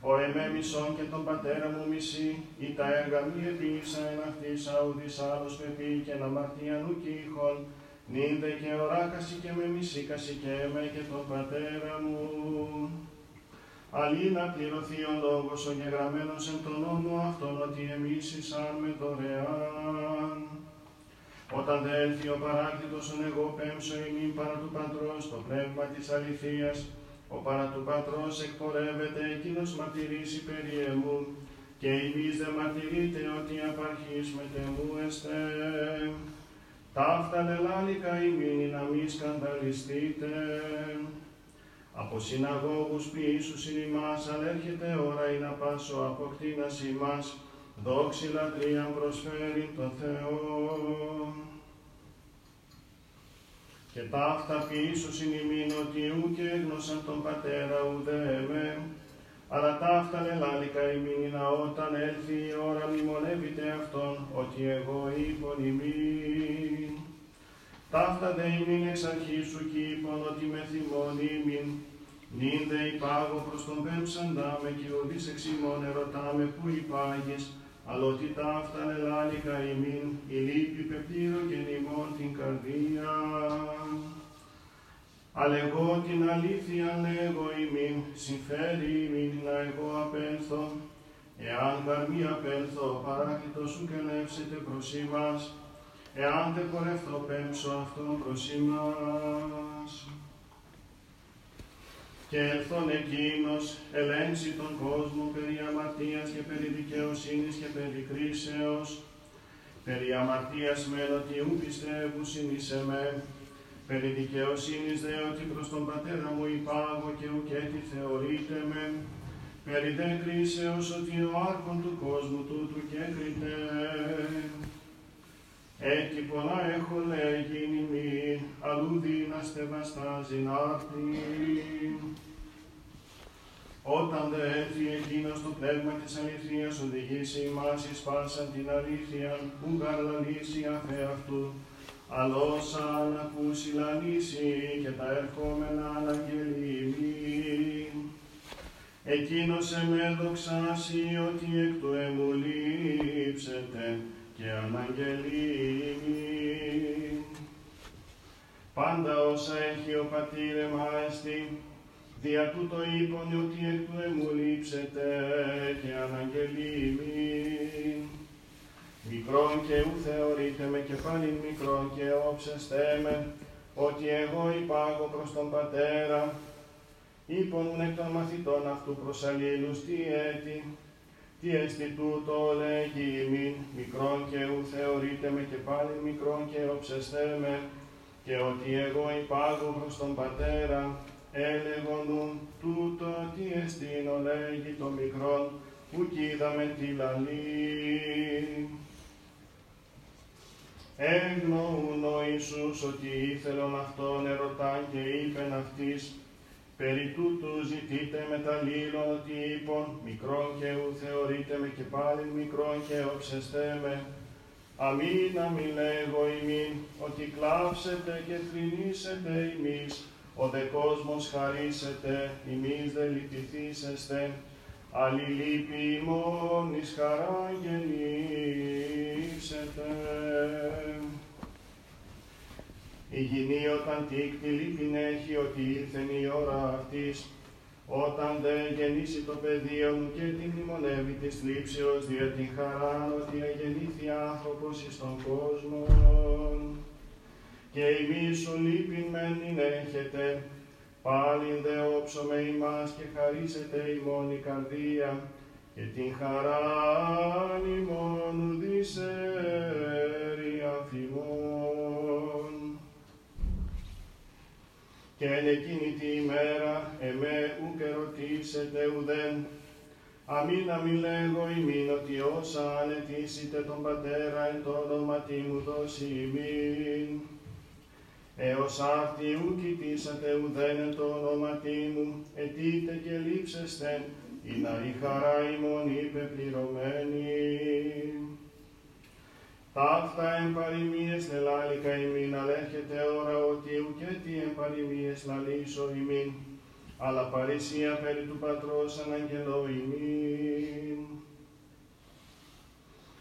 Ο εμέ μισόν και τον πατέρα μου μισή, ή τα έργα μη επίησα εν αυτής αουδής άλλος πεπί και να αμαρτίαν ουκήχων, νυν δε και οράκαση και με μισήκαση και εμέ και τον πατέρα μου. Αλλή να πληρωθεί ο λόγος ο γεγραμμένος εν τον νόμο αυτόν ότι εμείς εισάν με δωρεάν. Όταν δε έλθει ο παράκλητος ον εγώ πέμψω ημίν παρά του Πατρός το πνεύμα της αληθείας, ο παρά του Πατρός εκπορεύεται εκείνος μαρτυρήσει περί εμού, και εμείς δε μαρτυρείτε ότι απαρχής με τεμού εστε. Ταύτα λελάλικα ημίν να μη σκανδαλιστείτε. Από συναγώγους ποιήσους είναι ημάς, αλλά έρχεται ώρα ή να πάσω αποκτήνας ημάς, δόξη λατρείαν προσφέρει το Θεό. Και ταύτα ποιήσους είναι ημίν ότι ου και έγνωσαν τον πατέρα ουδέ εμέ, αλλά ταύτα λελάλικα ημίν να όταν έλθει η ώρα μνημονεύεται αυτόν, ότι εγώ είπον ημίν. Ταύτα δε ημίν εξ αρχής σου κι είπον ότι με θυμών ημίν, νυν δε υπάγω προς τον πέμψαντά με και ουδείς εξ ημών ερωτάμε που υπάγεις, αλλά ότι ταύτα λελάλικα ημίν, η λύπη πεπτήρω και νημών την καρδία. Αλλά εγώ την αλήθεια λέγω ημίν, συμφέρει ημίν να εγώ απέλθω, Εάν καρμί απέλθω, παράκλητο σου και λεύσετε προς ημάς, εάν τε πορεύθω πέμψω αυτόν προς ημάς. Και ελθόν εκείνος, ελέγξει τον κόσμο περί αμαρτίας και περί δικαιοσύνης και περί κρίσεως, περί αμαρτίας μεν ότι ου πιστεύουν εις εμέ, περί δικαιοσύνης δε ότι προς τον πατέρα μου υπάγω και ουκέτι θεωρείται με, περί δε κρίσεως ότι ο άρχον του κόσμου τούτου και κριτέ. Έκει πολλά έχω λέγει μη, αλλού δύναστε βαστάζει να'ρθει. Όταν δε έρθει εκείνος το πνεύμα της αληθείας οδηγήσει ημάς εις πάσαν την αλήθεια, που γαρλαλήσει αφέ αυτού, αλλός αν ακούσει λαλήσει και τα ερχόμενα αναγγελίμει. Εκείνος εμέ δοξάσει ότι εκ του εμού λείψετε και αναγγελίμει. Πάντα όσα έχει ο πατήρ εμάστη, δια τούτο είπον ότι εκ του εμού λείψετε και αναγγελίμει. Μικρόν και ου θεωρείτε με και πάλι μικρόν και όψεστε με, ότι εγώ υπάγω προς τον Πατέρα, είπον εκ των μαθητών αυτού προς αλλήλους τι έτη, τι εστι τούτο λέγει ημίν, μικρόν και ου θεωρείτε με και πάλι μικρόν και όψεστε με, και ότι εγώ υπάγω προς τον Πατέρα, έλεγον τούτο τι εστίνο λέγει το μικρόν, που κοίδαμε τη λαλή. Έγνωουν ο Ιησούς ότι ήθελον αυτόν ερωτάν και είπεν αυτής, περί τούτου ζητείτε με τα λίλων ότι είπον, μικρόν και ου θεωρείτε με και πάλι μικρόν και όψεστε με, αμήν αμήν λέγω ημίν, ότι κλάψετε και θρηνήσετε ημείς, ο δε κόσμος χαρίσετε, ημείς δε λυπηθήσεστε, αλληλείπει ημών εις χαρά γεννήσετε. Η γυνή όταν τίκτη λύπην έχει ότι ήλθεν η ώρα αυτής, όταν δε γεννήσει το πεδίο και την μνημονεύει της λήψεως δια την χαρά ότι εγεννήθη άνθρωπος εις τον κόσμο. Και ημείς σου λύπην μεν έχετε, πάλιν δε όψομε ημάς και χαρίσετε ημών η καρδία, και την χαρά ημών δισέρει αφημών. Και εν εκείνη τη ημέρα εμέ ουκ ερωτήσετε ουδέν, αμήν αμήν λέγω ημίν ότι όσα ανετήσετε τον Πατέρα εν το όνομα μου δώσει ημίν. Έως αυτή ου κοιτήσατε ουδέν εν το όνομα μου, ετείτε και λείψεστε, ή να η χαρά ημών είπε πληρωμένη. Ταύτα εν παροιμίες λελάλικα ημίν, αλλά έρχεται ώρα ότι ουκέτι εν παροιμίες λαλήσω ημίν, αλλά παρησία περί του Πατρός αναγγελώ ημίν.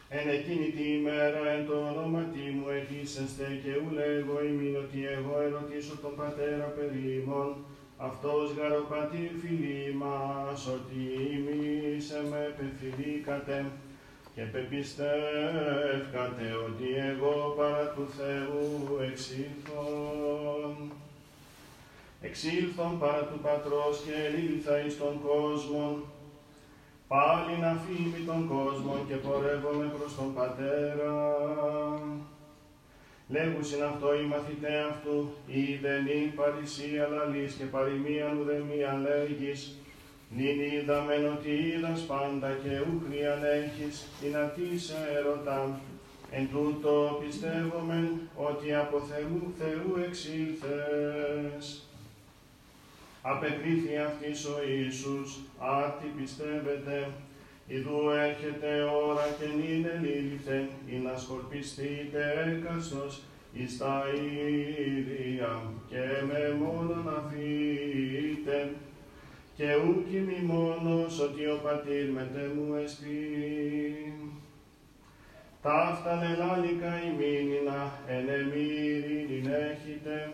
Εν εκείνη τη ημέρα εν το όνομα μου εκείσεστε και ου λέγω ημίν ότι εγώ ερωτήσω τον Πατέρα περί ημών, αυτός γαροπατήρ φιλή μας, ότι ημείς με πεφιλήκατε και πεπιστεύκατε ότι εγώ παρά του Θεού εξήλθον. Εξήλθον παρά του Πατρός και ελήλθα εις τον κόσμο, πάλι να φύγει τον κόσμο και πορεύομαι προς τον Πατέρα. Λέγουσιν αυτό οι μαθητέ αυτού, είδεν η παρησία λαλής και παροιμίαν ουδεμία λέγεις, νυν είδαμεν ότι είδας πάντα και ούχριαν έχεις, την ατήσα ερωτά, εν τούτο πιστεύομεν ότι από Θεού Θεού εξήλθες. Απεκρίθη αυτής ο Ιησούς, άρτη πιστεύετε, Ιδού έρχεται ώρα και νυν ελήλθεν, ή να σκορπιστείτε έκαστος εις τα ίδια και με μόνον αφήτε, και ούκ μη μόνος ότι ο πατήρ μετέ μου εστί. Ταύτα λελάλικα ημίνινα εν εμμύριν έχετε,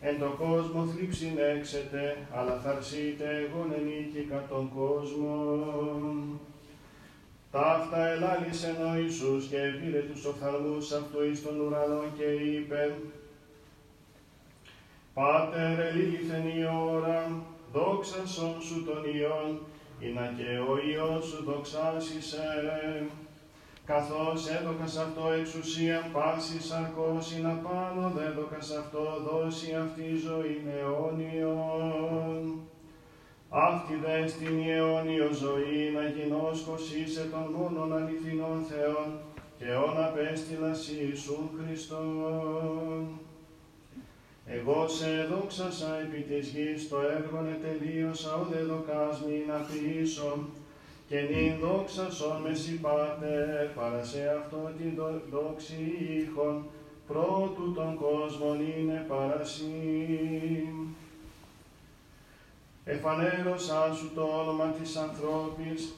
εν το κόσμο θλίψην έξετε, αλλά θαρσείτε εγώ νίκηκα τον κόσμο. Ταύτα ελάλησεν ο Ιησούς και πήρε τους οφθαλμούς αυτού εις τον ουρανό και είπε Πάτερ ελήλθεν η ώρα, δόξα σον σου των Υιών, να και ο Υιός σου δοξάσισε. Καθώς έδωκας αυτό εξουσία πάση σαρκός είναι απάνω, δέδωκας αυτό δώσει αυτή ζωή αιώνιον. Αυτή δε στην αιώνιο ζωή να γινώσκος είσαι των μόνον αληθινών Θεών και όν απέστειλας Ιησούν Χριστόν. Εγώ σε δόξασα επί της γης, το έργον ετελείωσα, ο δε δοκάσμι να ποιήσω, και νυν δόξασον με συμπάτερ, παρά σε αυτό την δο- δόξη ήχων, πρώτου των κόσμων είναι παρασύν. Εφανέρωσαν σου το όνομα της ανθρώπης,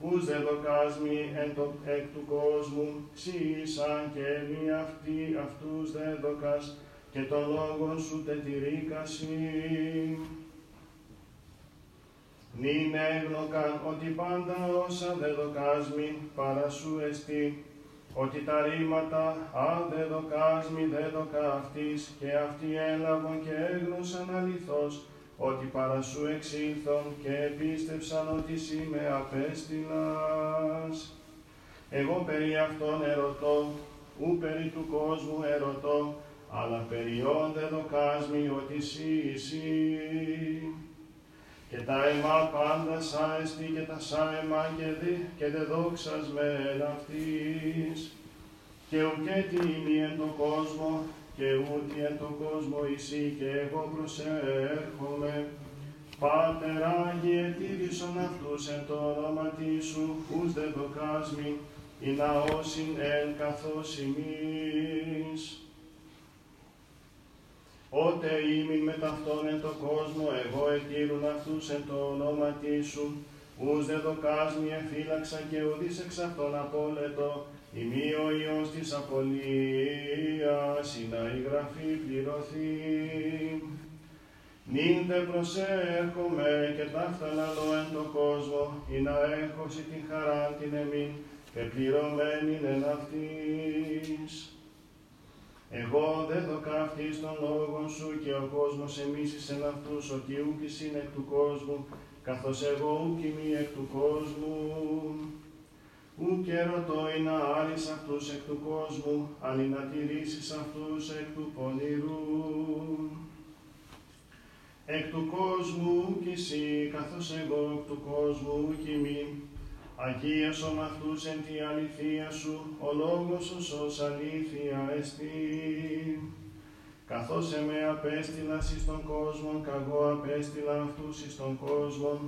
ους δε δοκάσμι εν το, εκ του κόσμου, σύησαν και μη αυτοί αυτούς δε δοκάς, και το λόγον σου τετηρίκασι. Νυν έγνωκαν ότι πάντα όσα δε δοκάσμι παρά σου εστί, ότι τα ρήματα α δε δοκάσμι δε δοκα αυτής, και αυτοί έλαβαν και έγνωσαν αληθώς, ότι παρά σου εξήλθον και επίστευσαν ότι σύ με απέστειλας. Εγώ περί αυτών ερωτώ, ου περί του κόσμου ερωτώ, αλλά περιόν δε δοκάσμι ότι σύ εσύ. Και τα αιμά πάντα σάεστη και τα σάεμα και, δε, και δε δόξας με αυτής. Και ουκέτι ημί εν το κόσμο, και ούτε εν το κόσμο εσύ και εγώ προσέρχομαι. Πάτερ Άγιε, τήρησον αυτούς εν το όνομα σου, ους δε δοκάσμι, η ναόσιν εν καθώς ημείς. Ότε ήμουν με ταυτόν εν το κόσμο, εγώ ετήρουν αυτούς εν το όνομα σου, ους δε δοκάσμι εφύλαξα και ουδείς εξ αυτών απόλετο, ημί ο Υιός της απολίας, ή να η γραφή πληρωθεί. Νυν δε προσέρχομαι και ταύτα λαλώ εν το κόσμο, ή να έχω σοι την χαρά την εμήν, πεπληρωμένη εν αυτής. Εγώ δε δοκα αυτής των λόγων σου και ο κόσμος εμίσεις εν αυτούς, ότι ούκης είναι εκ του κόσμου, καθώς εγώ ούκ είμαι εκ του κόσμου. Ου και ρωτώ ή να άρεις αυτούς εκ του κόσμου, αν να τηρήσεις αυτούς εκ του πονηρού. Εκ του κόσμου ούκ εσύ, καθώς εγώ εκ του κόσμου ούκ είμαι, Αγίασον αυτούς εν τη αληθεία σου, ο λόγος σου ως αλήθεια εστί. Καθώς εμέ απέστειλας εις τον κόσμο, καγώ απέστειλα αυτούς εις τον κόσμο,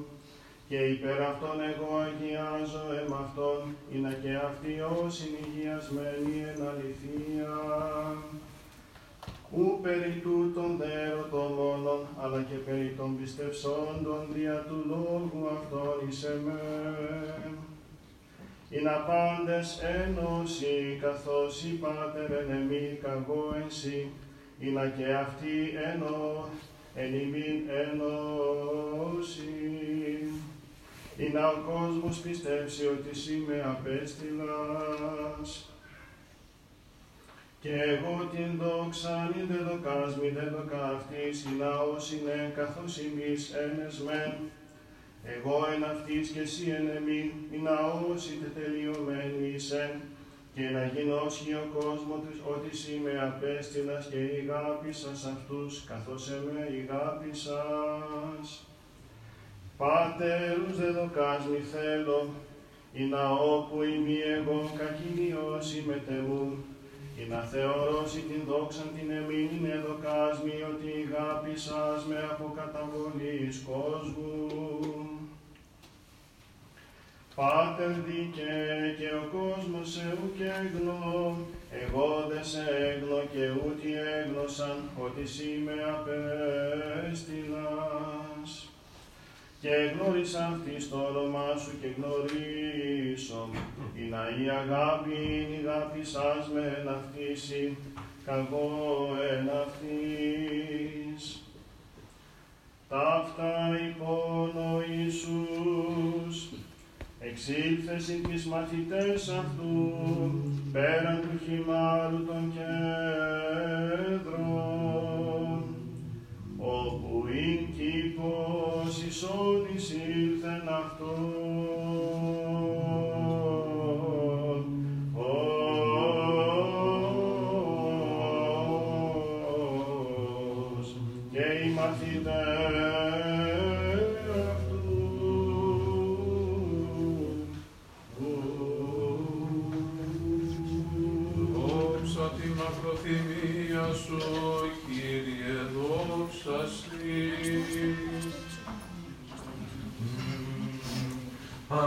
και υπέρ αυτών εγώ αγιάζω εμ αυτών, ή να και αυτοί ως συνηγιασμένοι εν αληθεία. Ου περί τούτων δε ρωτώ μόνον, αλλά και περί των πιστευσόντων δια του λόγου αυτών εις εμέ. Είναι πάντες ένωση, καθώς η Πάτερ εν εμεί καγώ εσύ, είναι και αυτοί ενώ, εν ημίν ένωση. Είναι ο κόσμος πιστεύσει ότι εσύ με απέστειλας. Και εγώ την δόξα μη δε δοκάς, μη δε δοκά αυτής, η λαός είναι καθώς ημείς ένες μεν. Εγώ εν αυτής και εσύ εν εμήν, η ναός είτε τελειωμένη εισεν, και να γινώσει ο κόσμος της ότι εσύ με απέστειλας και ηγάπησας αυτούς, καθώς εμέ ηγάπησας. Πάτερους δε δοκάς μη θέλω, η ναό που ημί εγώ κακινιώσει με τεμού, ή να θεωρώσει την δόξαν την εμήν είναι δοκάς μη ότι ηγάπησας με από καταβολής κόσμου. Πάτερ δίκαι και ο κόσμος σε ουκ έγνω, εγώ δε σε έγνω και ούτι έγνωσαν ότι σύ με απέστειλας. Και γνώρισα αυτή το όνομά σου και γνωρίσω, η να η αγάπη είναι η αγάπη σας με εν αυτήσει, καγώ εν αυτής. Ταύτα υπόν ο Ιησούς, εξήλθες συν τις μαθητές αυτούς πέραν του χυμάρου των κέντρων όπου ειν κήπος ισόν εισήλθεν αυτόν.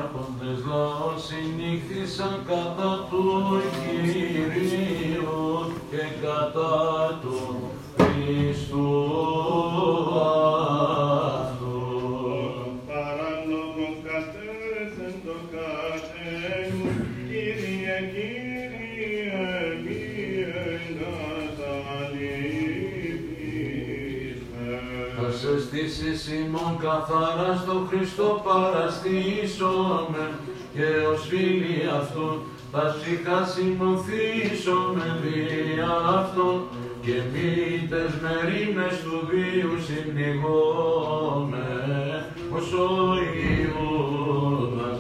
Άρχοντες λαός συνήχθησαν κατά του Κυρίου και κατά του Χριστού στήσεις ημών καθαρά στο Χριστό παραστήσομε και ως φίλοι αυτού θα ψυχά συμμοθήσομε δια αυτόν και μήτες με ρήμες του βίου συμπνιγώμε ως ο Ιούδας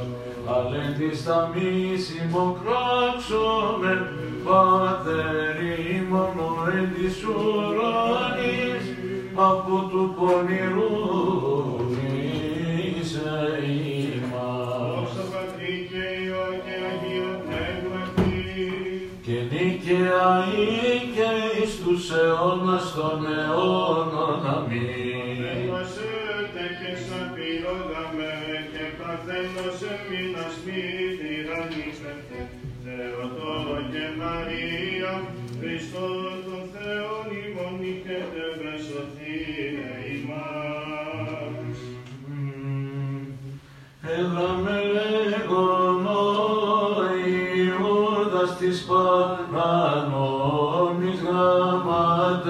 αλέντης τα μη συμμοκράξομε Πάτερ ημών εν της ουρανής από του πονηρού είσαι ημάς. Δόξα Πατρί και Υιό και Αγίο Πνεύματι, Και νίκαια ή και εις τους αιώνας των αιώνων αμήν.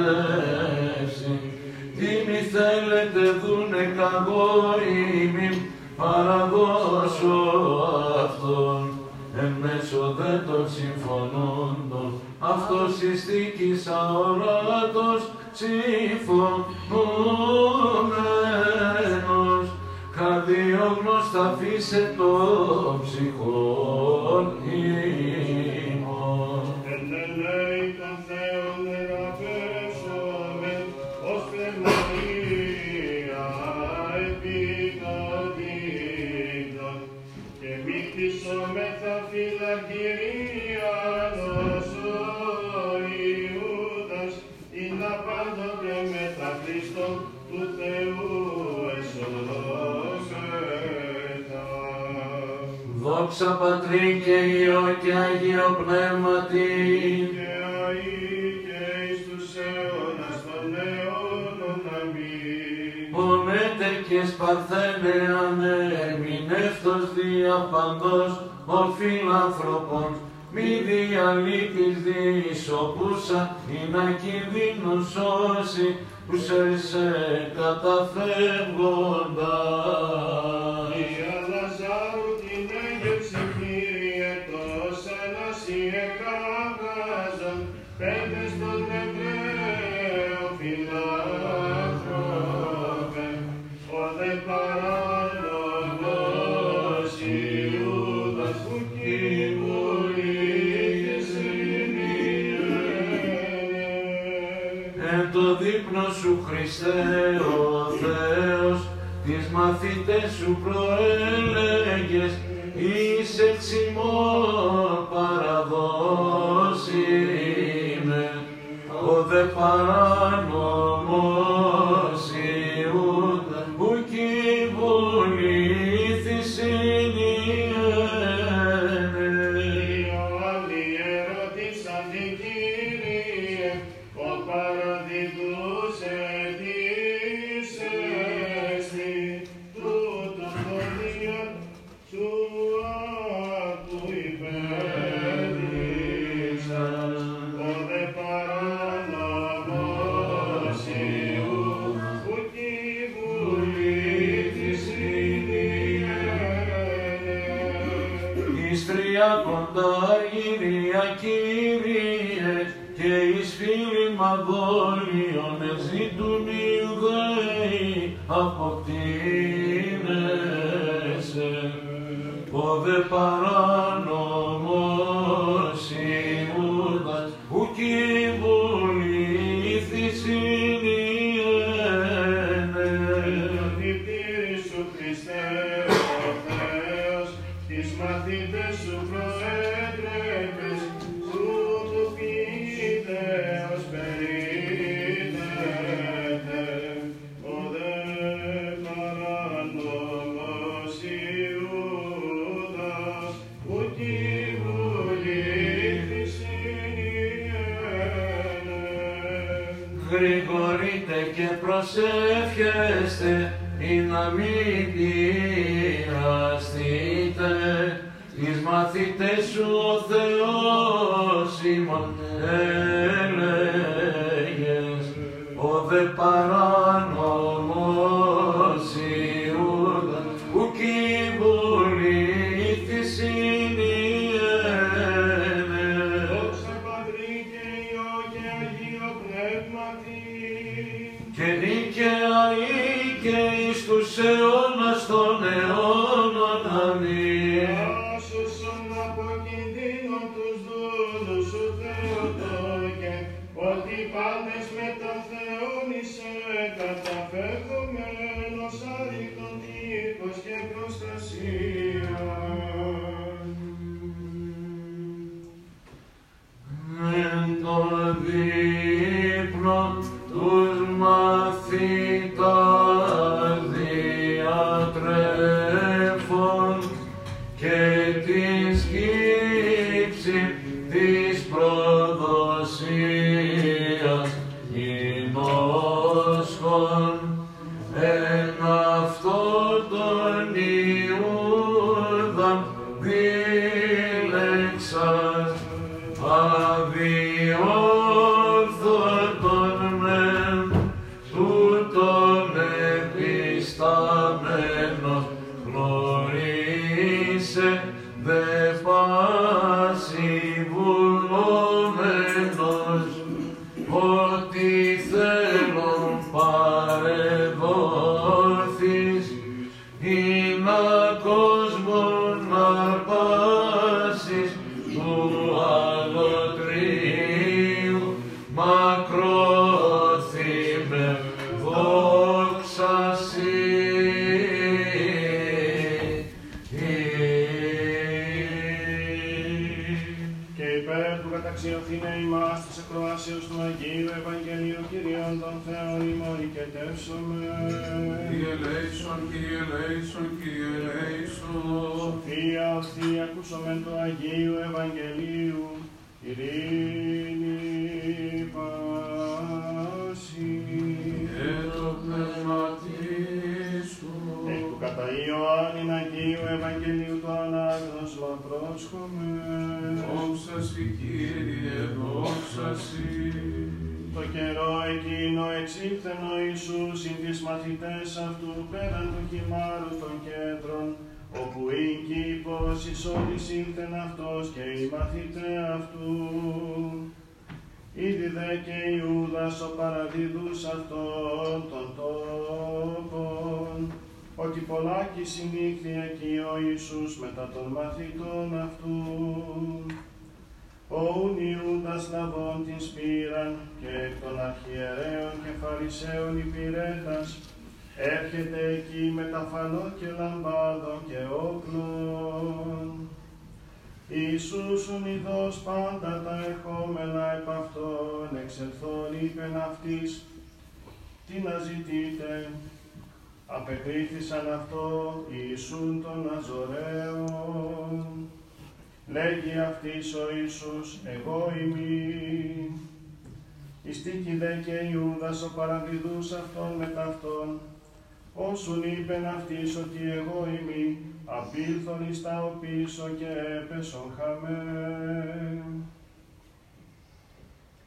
Γραμματεύσει. Τι μη θέλετε δούνε καγώ ημίν παραδώσω αυτόν. Εν μέσω δε των συμφωνώντων αυτός εις δίκης αόρατος συμφωνούμενος καρδιόγνωστα φύσε το ψυχόν Δόξα Πατρί και Υιό και Αγίο Πνεύματι, Και αεί και εις τους αιώνας των αιώνων αμήν. πονέτε και σπαρθένε ανέμεινεύτος δια παντός ο φιλανθρωπών, μη διαλείπεις διεισοπούσα, ή να κινδύνους σώσει, που σε σε καταφεύγοντας. Μαθητές σου προέλεγες, εις εξημών παραδόσιμε, ο δε παράνομος εν μαθητέ αυτούς. Ήδη δε και Ιούδας ο παραδίδους αυτών των τόπων, ότι πολλάκι συνήχθη εκεί ο Ιησούς μετά των μαθητών αυτούς. Όουν Ιούδας λαβών την σπήραν και εκ των αρχιερέων και φαρισαίων υπηρέτας έρχεται εκεί με τα φανό και λαμπάδων και όπλων. Ιησούσουν ειδός πάντα τα ερχόμενα επ' αυτόν εξελθόν είπεν αυτής, τι να ζητείτε, απεκρίθησαν αυτό Ιησούν των Ναζωραίων. Λέγει αυτής ο Ιησούς, εγώ ημί. Ιστήκη δε και Ιούδας ο παραδιδούς αυτόν με ταυτόν, όσουν είπεν αυτής ότι εγώ ημί, απήλθον εις τα οπίσω και έπεσον χαμέ.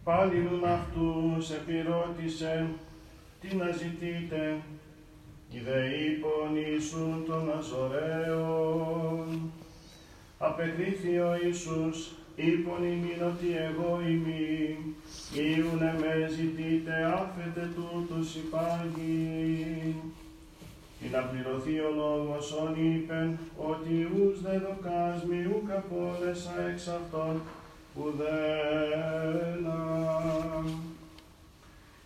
Πάλινουν αυτούς επιρώτησε, τι να ζητείτε, οι δε είπον Ιησούν των Αζωραίων. Απεκρίθη ο Ιησούς, είπον ημίν ότι εγώ ημί, Ιουνε με ζητείτε άφετε τούτους υπάγει. Ή να πληρωθεί ο λόγος όν είπεν, ότι ους δε δοκάσμι ουκ απόλεσα εξ αυτών, ουδένα.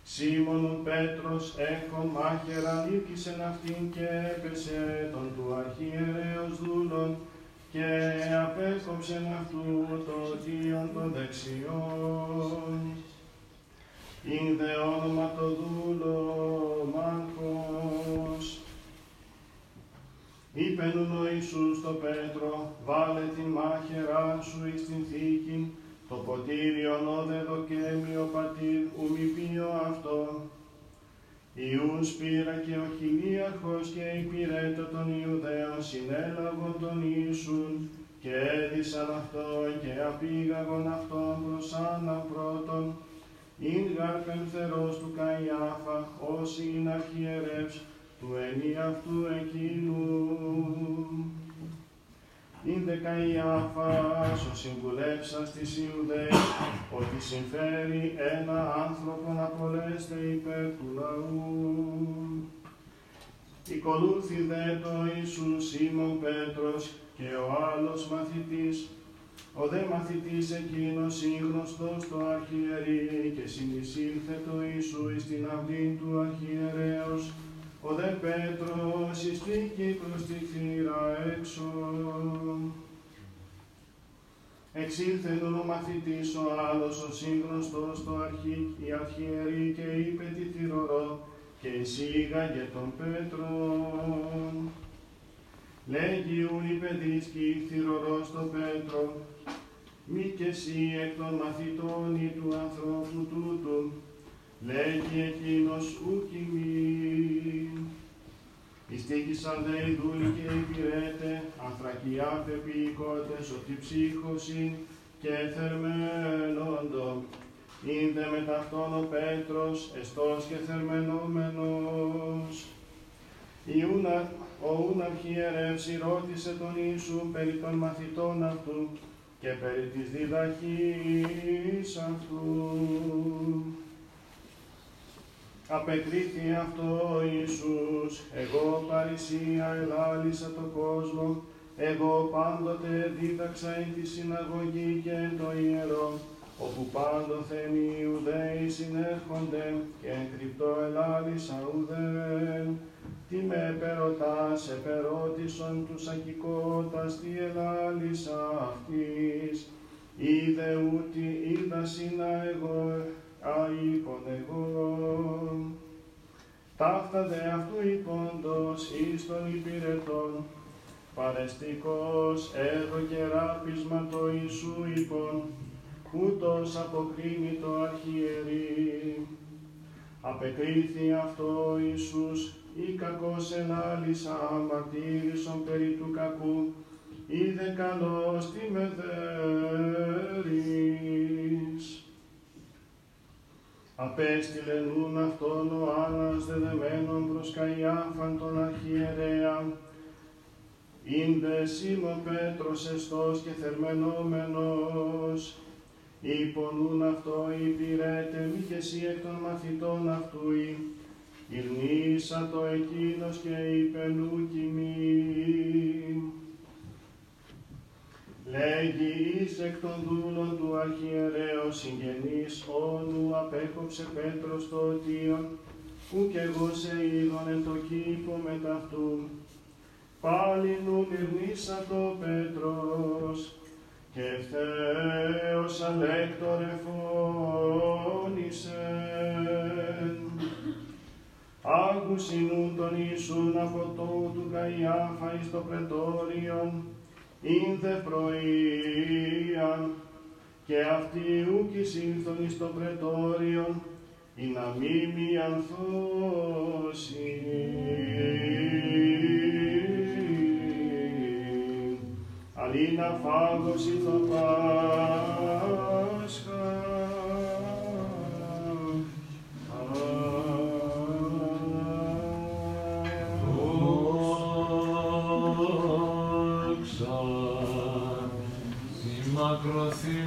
Σίμωνον Πέτρος έχων μάχερα νίκησεν αυτήν και έπεσε τον του αρχιερέως δούλων και απέκοψεν αυτού το τίον των δεξιών. Ειν δε όνομα το δούλο Μάρκος. Είπεν ο Ιησούς το Πέτρο, βάλε τη μάχερά σου εις την θήκη, το ποτήριον όδε δοκέμι ο πατήρ ου μη πίω αυτό. Ιούν σπήρα και ο χιλίαρχος και υπηρέτω των Ιουδαίων συνέλαβον τον Ιησούν. Και έδισαν αυτό και απήγαγον αυτόν προς Άννα πρώτον, ειν γαρ πενθερός του Καϊάφα, ως ειν αρχιερεύς του ενιαυτού εκείνου. Ειν δε Καϊάφας ο συμβουλεύσας της Ιουδαίας, ότι συμφέρει ένα άνθρωπον απολέστε υπέρ του λαού. Οικολούθη δε το Ιησούς Σίμων Πέτρος και ο άλλος μαθητής, ο δε μαθητής εκείνος σύγνωστος το αρχιερεί και συνεισήλθε το Ιησού εις την αυλή του αρχιερέως, ο δε Πέτρος ειστήκη προς τη θύρα έξω. Εξήλθεν ο μαθητής ο άλλος ο σύγνωστος το αρχή, η αρχιερή και είπε τη θυρωρό και εισήγαγε τον Πέτρον. Λέγει ου η παιδίς και η θυρωρός το Πέτρο, μη και εσύ εκ των μαθητών ή του ανθρώπου τούτου, λέγει εκείνος ουκ ημί. Ιστήκησαν δε οι δούλοι και οι πυρέτε, ανθρακιά πεποιηκότες, ότι ψύχωσιν και θερμαίνοντο. Ήντε με ταυτόν ο Πέτρος, εστός και θερμενόμενος. Ιούνα, ο ούν αρχιερεύς ρώτησε τον Ιησού περί των μαθητών αυτού και περί της διδαχής αυτού. Απεκρίθη αυτό ο Ιησούς, εγώ παρησία ελάλησα το κόσμο, εγώ πάντοτε δίδαξα εν τη συναγωγή και εν το ιερό, όπου πάντοθεν οι Ιουδαίοι συνέρχονται και εν κρυπτό ελάλησα ουδέν. Τι με επερωτάς, επερώτησον τους ακικότας, τι ελάλησα αυτής. Είδε ούτι είδα σύνα εγώ, αείπον εγώ. Ταύτα δε αυτού υπόντος εις των υπηρετών, παρεστικός έδωκε ράπισμα το Ιησού υπόν, ούτως αποκρίνει το αρχιερή. Απεκρίθη αυτό ο Ιησούς, ή κακός ελάλησα μαρτύρησον περί του κακού, είδε καλός τι με δέρεις. Απέστειλε νουν αυτόν ο Άννας δεδεμένον προς Καϊάφαν τον αρχιερέα, Ήντε Σίμων Πέτρος εστός και θερμενόμενος, υπονούν αυτό υπηρέτε μη και εσύ εκ των μαθητών αυτού ή, ηρνήσα το εκείνος και είπε νου κοιμή. Λέγει εις εκ των δούλων του αρχιερέως συγγενής όνου απέκοψε Πέτρος το οτίον, που κι εγώ σε είδον εν το κήπο με ταυτού. Πάλι νου μυρνήσα το Πέτρος, και ευθέως αλέκτορε φώνησεν. Άκουσιν τον Ιησούν από το του Καϊάφα εις το πρετόριον, ήνθε πρωίαν, και αυτοί ούκ εισήλθον εις το πρετόριον, ή να μη μη ανθώσει. Αλίνα φάγος ή το Πάσχα. 黒すい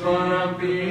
gonna be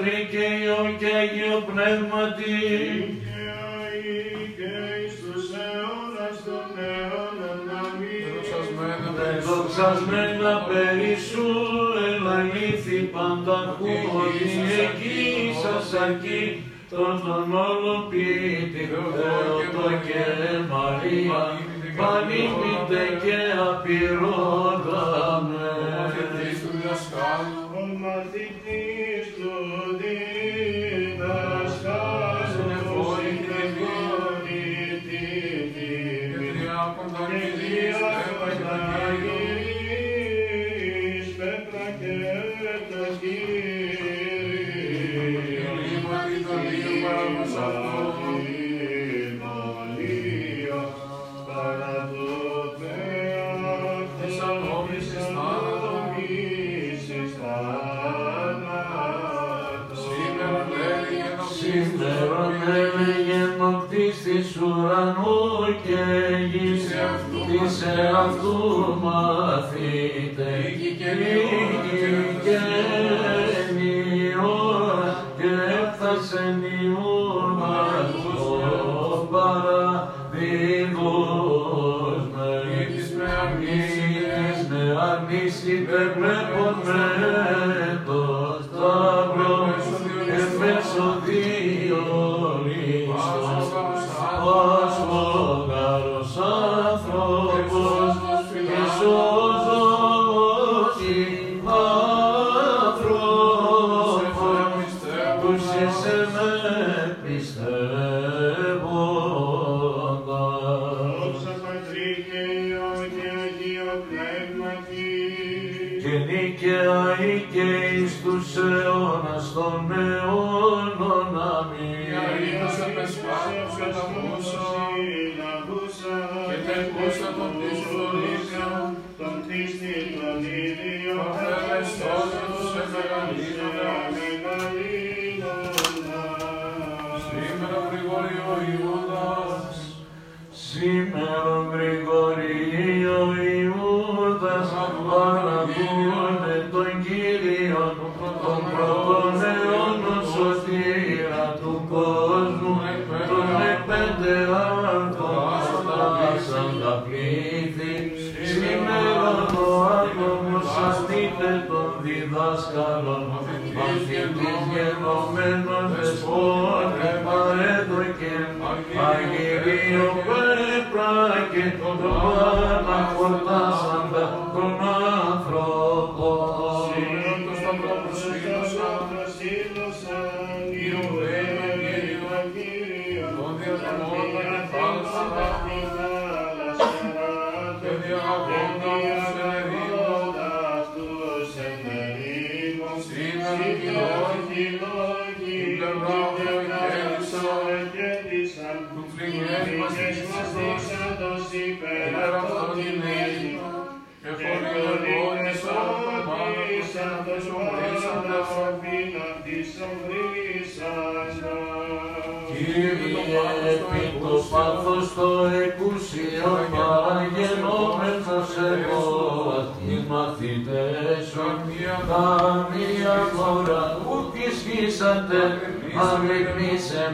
Πατρί και Υιό και Αγίο Πνεύματι. Και αεί και. Δοξασμένα περί σου, ελαλήθη πανταχού, ότι εκεί σας αρκεί.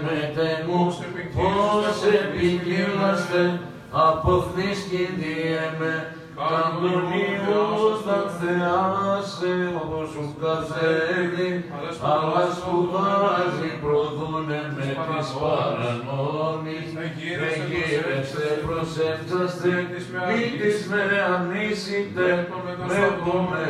Αμεκνήσε με τεμού, πως επικύλαστε, αποθνείς κηδίεμε, Καντονίος τα θεάσε όπως σου καθέλει, αλλά σπουδάζει προδούνε με τις παρανόμεις. Εγείρεστε, προσεύξαστε, μη τις με ανήσετε, βλέπουμε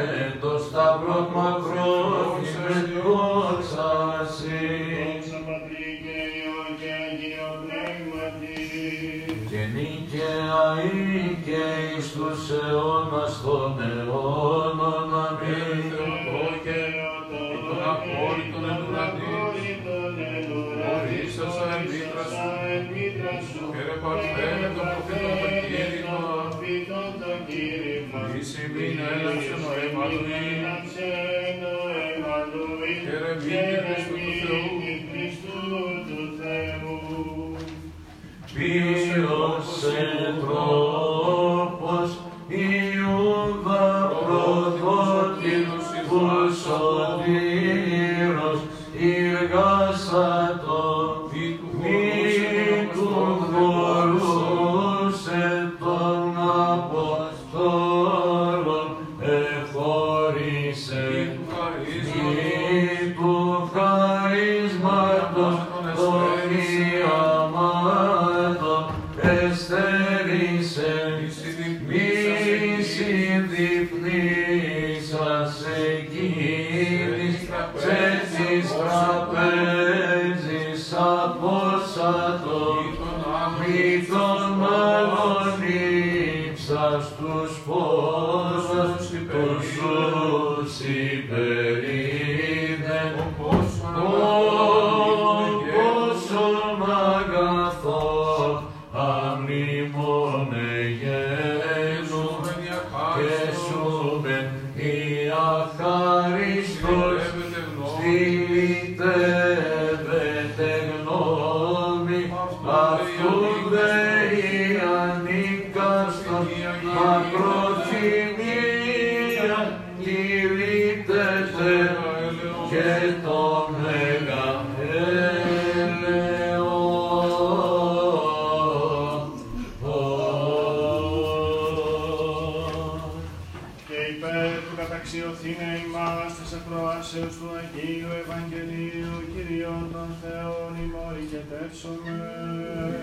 υπέρ του καταξιωθήνε ημάς της ακροάσεως του Αγίου Ευαγγελίου Κυρίων των Θεών ημωρικετεύσομαι.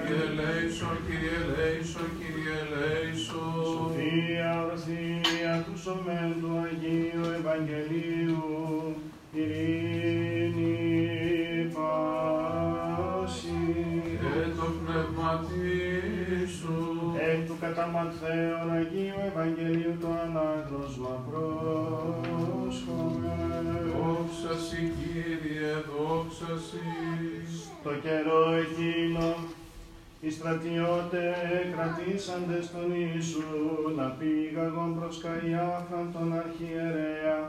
Κύριε Λέησον, Κύριε Λέησον, Κύριε Λέησον. Σοφία ορθία του σωμέν του Αγίου Ευαγγελίου ειρήνη κατά Ματθαίον Αγίου Ευαγγελίου το ανάγνωσμα πρόσχομαι. Δόξα σοι, Κύριε, δόξα σοι. Το καιρό εκείνο οι στρατιώτες κρατήσαντες τον Ιησού να πήγαγον προς Καϊάφαν τον αρχιερέα,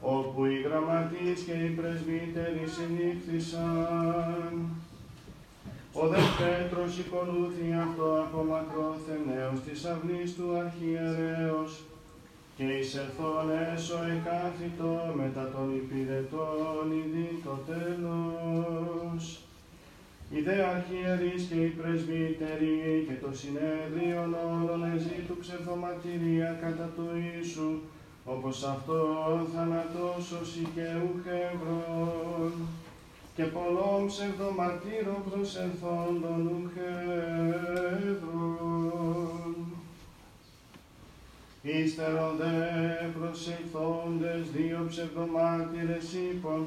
όπου οι γραμματείς και οι πρεσβύτεροι συνήχθησαν. Ο δε Πέτρος οικολούθη αυτό από μακρόθεν έως της αυλής του αρχιερέως και εισελθόν έσω εκάθητο μετά των υπηρετών ειδήν το τέλος. Οι δε αρχιερείς και οι πρεσβύτεροι και το συνέδριο όλων εζήτου ψευδομαρτυρία κατά του Ιησού, όπως αυτό θανατός και ουχεύρων και πολλών ψευδομαρτύρων προσελθόντων ουχεύρων. Ύστερον δε προσελθόντες δύο ψευδομάρτυρες είπων,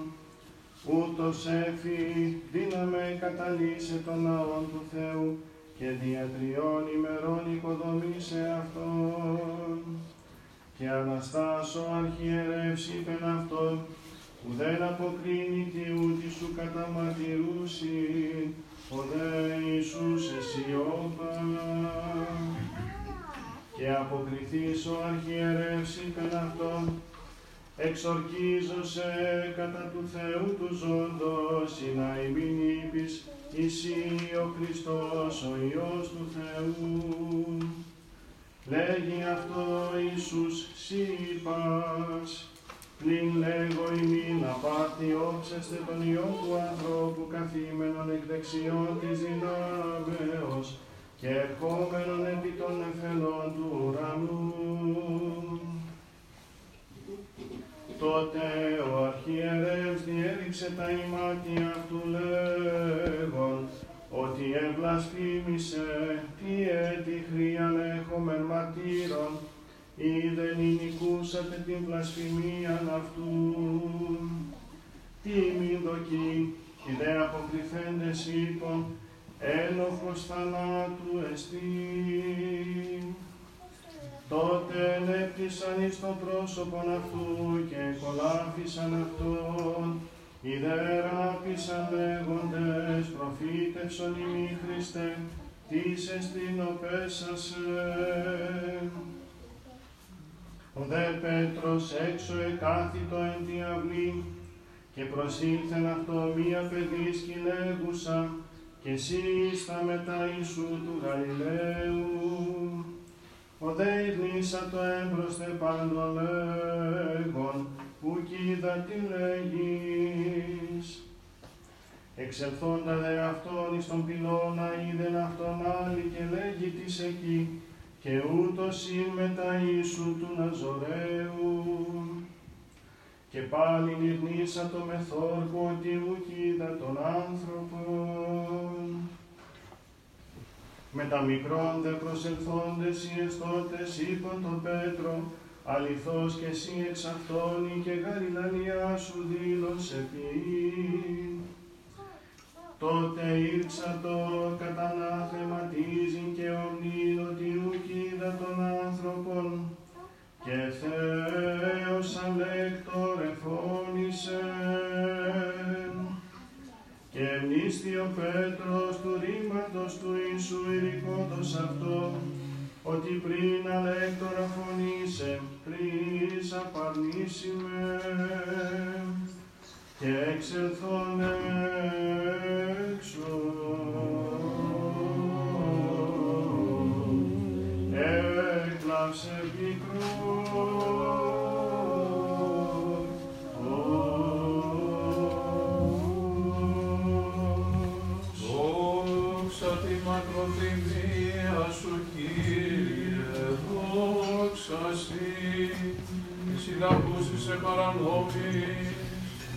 ούτως έφη δύναμε καταλύσε τον ναόν του Θεού και δια τριών ημερών οικοδομήσε αυτόν. Και Αναστάσω αρχιερεύς είπεν αυτόν, ουδέν αποκρίνει τι ούτι σου καταμαρτυρούσι, ο δε Ιησούς εσιώπα. Και αποκριθείς ο αρχιερεύς είπεν αυτόν, εξορκίζωσε κατά του Θεού του ζώντος, ή να ημίν είπεις, εσύ ο Χριστός, ο Υιός του Θεού. Λέγει αυτό Ιησούς σύπας, πλην λέγω ημίν απάτη όψεστε τον Υιό του ανθρώπου καθήμενον εκ δεξιών της δυνάμεως και ερχόμενον επί των εφελών του ουρανού. Τότε ο αρχιερεύς διέδειξε τα ημάτια αυτού λέγον, ότι ευλασφήμισε τι έτη χρίαν έχομεν μαρτύρων, ή δεν νικούσατε την βλασφημίαν αυτού. Τι μη δοκεί, οι δε αποκριθέντες είπων, ένοχος θανάτου εστί. Τότε ενέπτυσαν εις το πρόσωπον αυτού και κολάφισαν αυτόν, ιδεράπησαν λέγοντες, προφήτευσον ημί Χριστέ, τις εστινοπέσασε. Ο δε Πέτρος έξω εκάθιτο εν τη αυλή, και προσήλθεν αυτό μία παιδίς λέγουσα, και εσύ στα μετά Ιησού του Γαλιλαίου. Ο δε ειρνήσα το έμπροστε πάντων λέγον, που κοίτα τι λέγεις. Εξελθόντα δε αυτόν εις τον πυλώνα είδεν αυτόν άλλη και λέγει της εκεί, και ούτως ειν μετά Ιησού του Ναζωραίου. Και πάλι ειρνήσα το μεθόρκο ότι ουκ είδα τον άνθρωπον. Με τα μικρόν δε προσελθόντες οι εστώτες είπαν τον Πέτρο, αληθώς και εσύ εξ αυτόν η και γαλιλανιά σου δήλωσε ποιή. Τότε ήρξα το κατανάθεματίζειν και ομνήν ότι ουκ είδα τον άνθρωπον, και Θεός αλέκτορ εφώνησε. Και μνήστη ο Πέτρος του ρήματος του Ιησού ηρικότος αυτό, ότι πριν αλέκτορα φωνήσε, τρεις απαρνήσιμε, και έξελθον δόξα σοι, τη συλλαβούση σε παρανόμη,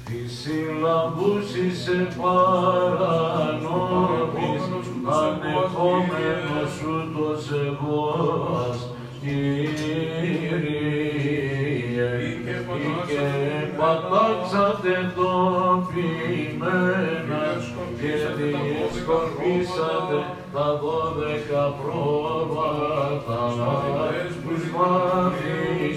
Τη συλλαβούση σε παρανόμης, ανεχόμενος ούτως εγώ ας Κύριε, ή και πατάξατε το ποιημένα και δισκορπίσατε τα δώδεκα πρόβατα τους μαθητάς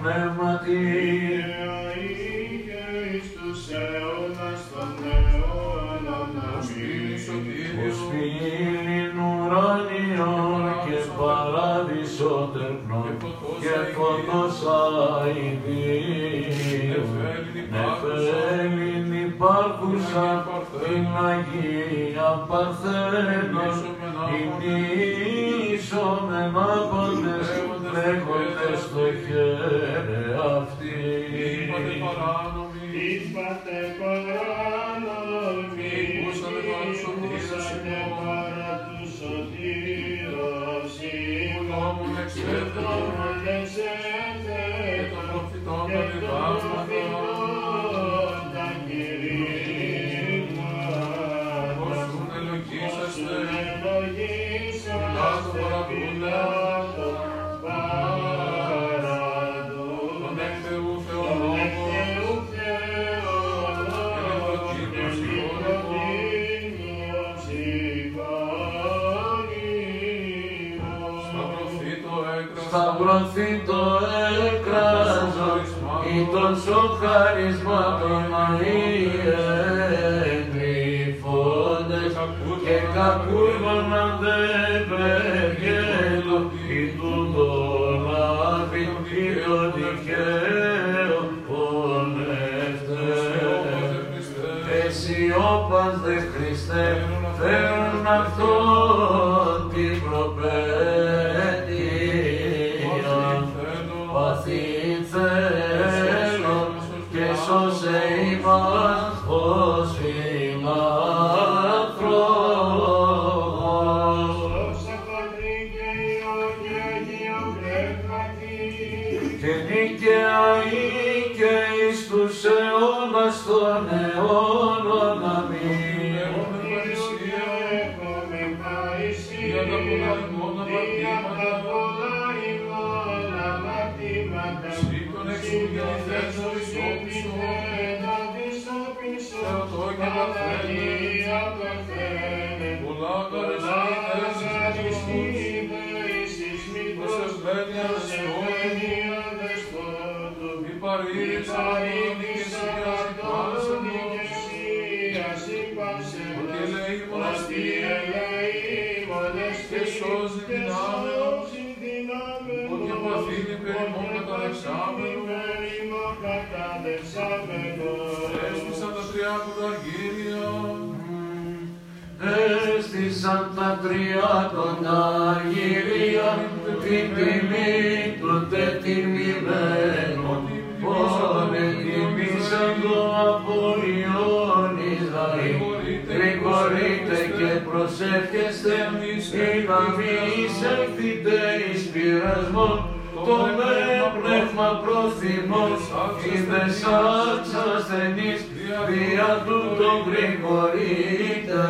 Pneumati. πατρία των Αγυρίων την τιμή του δε τιμημένο πόνε τιμήσαν το απολιόν Ισραήλ. Γρηγορείτε και προσεύχεστε ή να μη εισέλθετε εις πειρασμό το με πνεύμα προθυμός εις δεσάξας ασθενείς δια του τον γρηγορείτε.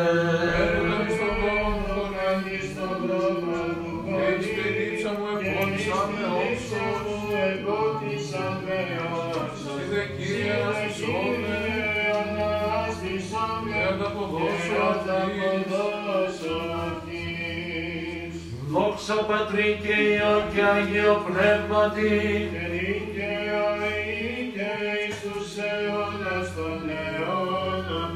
δόξα Πατρί και Υιό και Αγίο Πνεύματι. Και νίκαια ή και εις τους αιώνας των αιώνων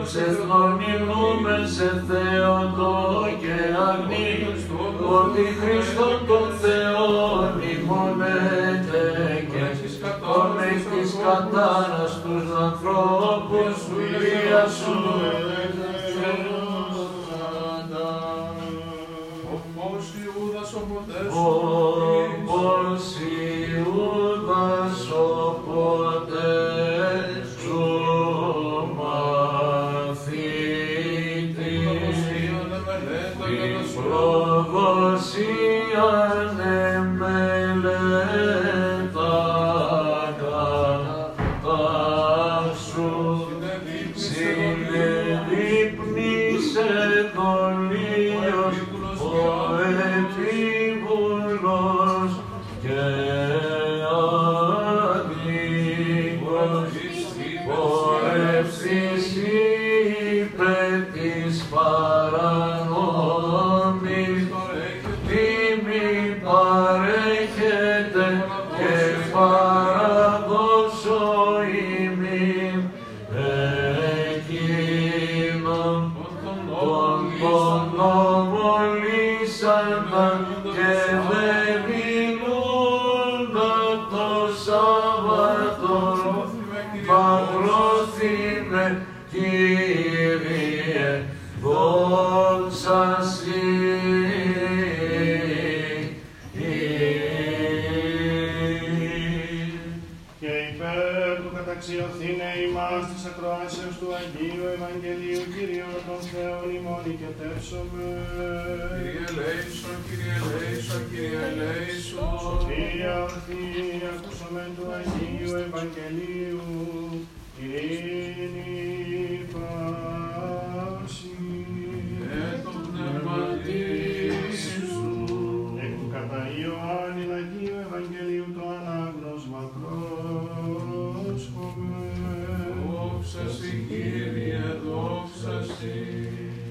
Εξεθνομιλούμε σε Θεόντο και Αγνή, ότι Χριστό τον Θεό ημωνέται και τον έχεις κατάρας τους ανθρώπους βία σου. 哦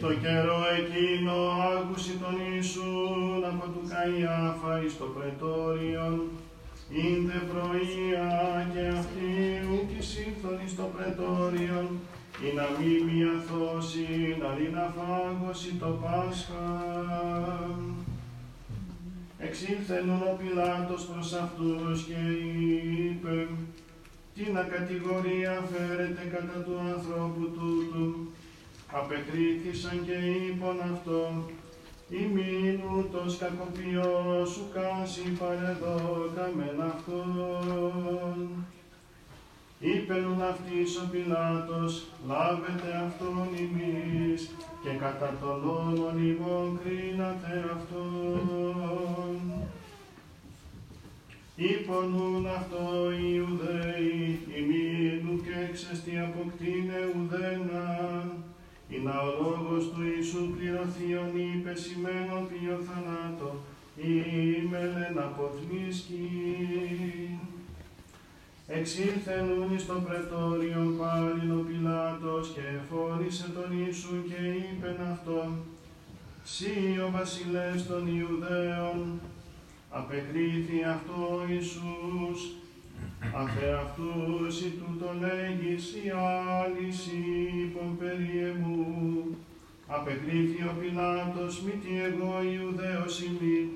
Το καιρό εκείνο άκουση τον Ιησούν από του Καϊάφα εις το πρετόριον, ήντε πρωία και αυτοί ουκ εισήλθον εις το πρετόριον, ή να μη μιαθώσει, να ρίνα φάγωση το Πάσχα. Εξήλθενον ο Πιλάτος προς αυτούς και είπε, τι να κατηγορία φέρετε κατά του ανθρώπου τούτου, απεκρίθησαν και είπαν αυτό, ημίν ούτως κακοποιός σου κάσει παρεδόκαμεν αυτόν. Είπενουν αυτής ο Πιλάτος, λάβετε αυτόν ημείς και κατά τον όνον ημών κρίνατε αυτόν. Υπονούν αυτό οι Ιουδαίοι, ημίνου και εξαιστή αποκτήνε ουδένα, ή να ο λόγος του Ιησού πληρωθείον είπε σημαίνον ποιο θανάτο, ή μελεν αποθνίσκει. Εξήλθενουν εις το πρετόριο πάλιν ο Πιλάτος και εφόρησε τον Ιησού και είπεν αυτόν, «Σύ ο βασιλεύς των Ιουδαίων, απεκρίθη αυτό ο Ιησούς, αφ' αυτούς ή τούτο λέγεις ή άλλης είπον περί εμού. Απεκρίθη ο Πιλάτος, μη τι εγώ Ιουδαίος ημί,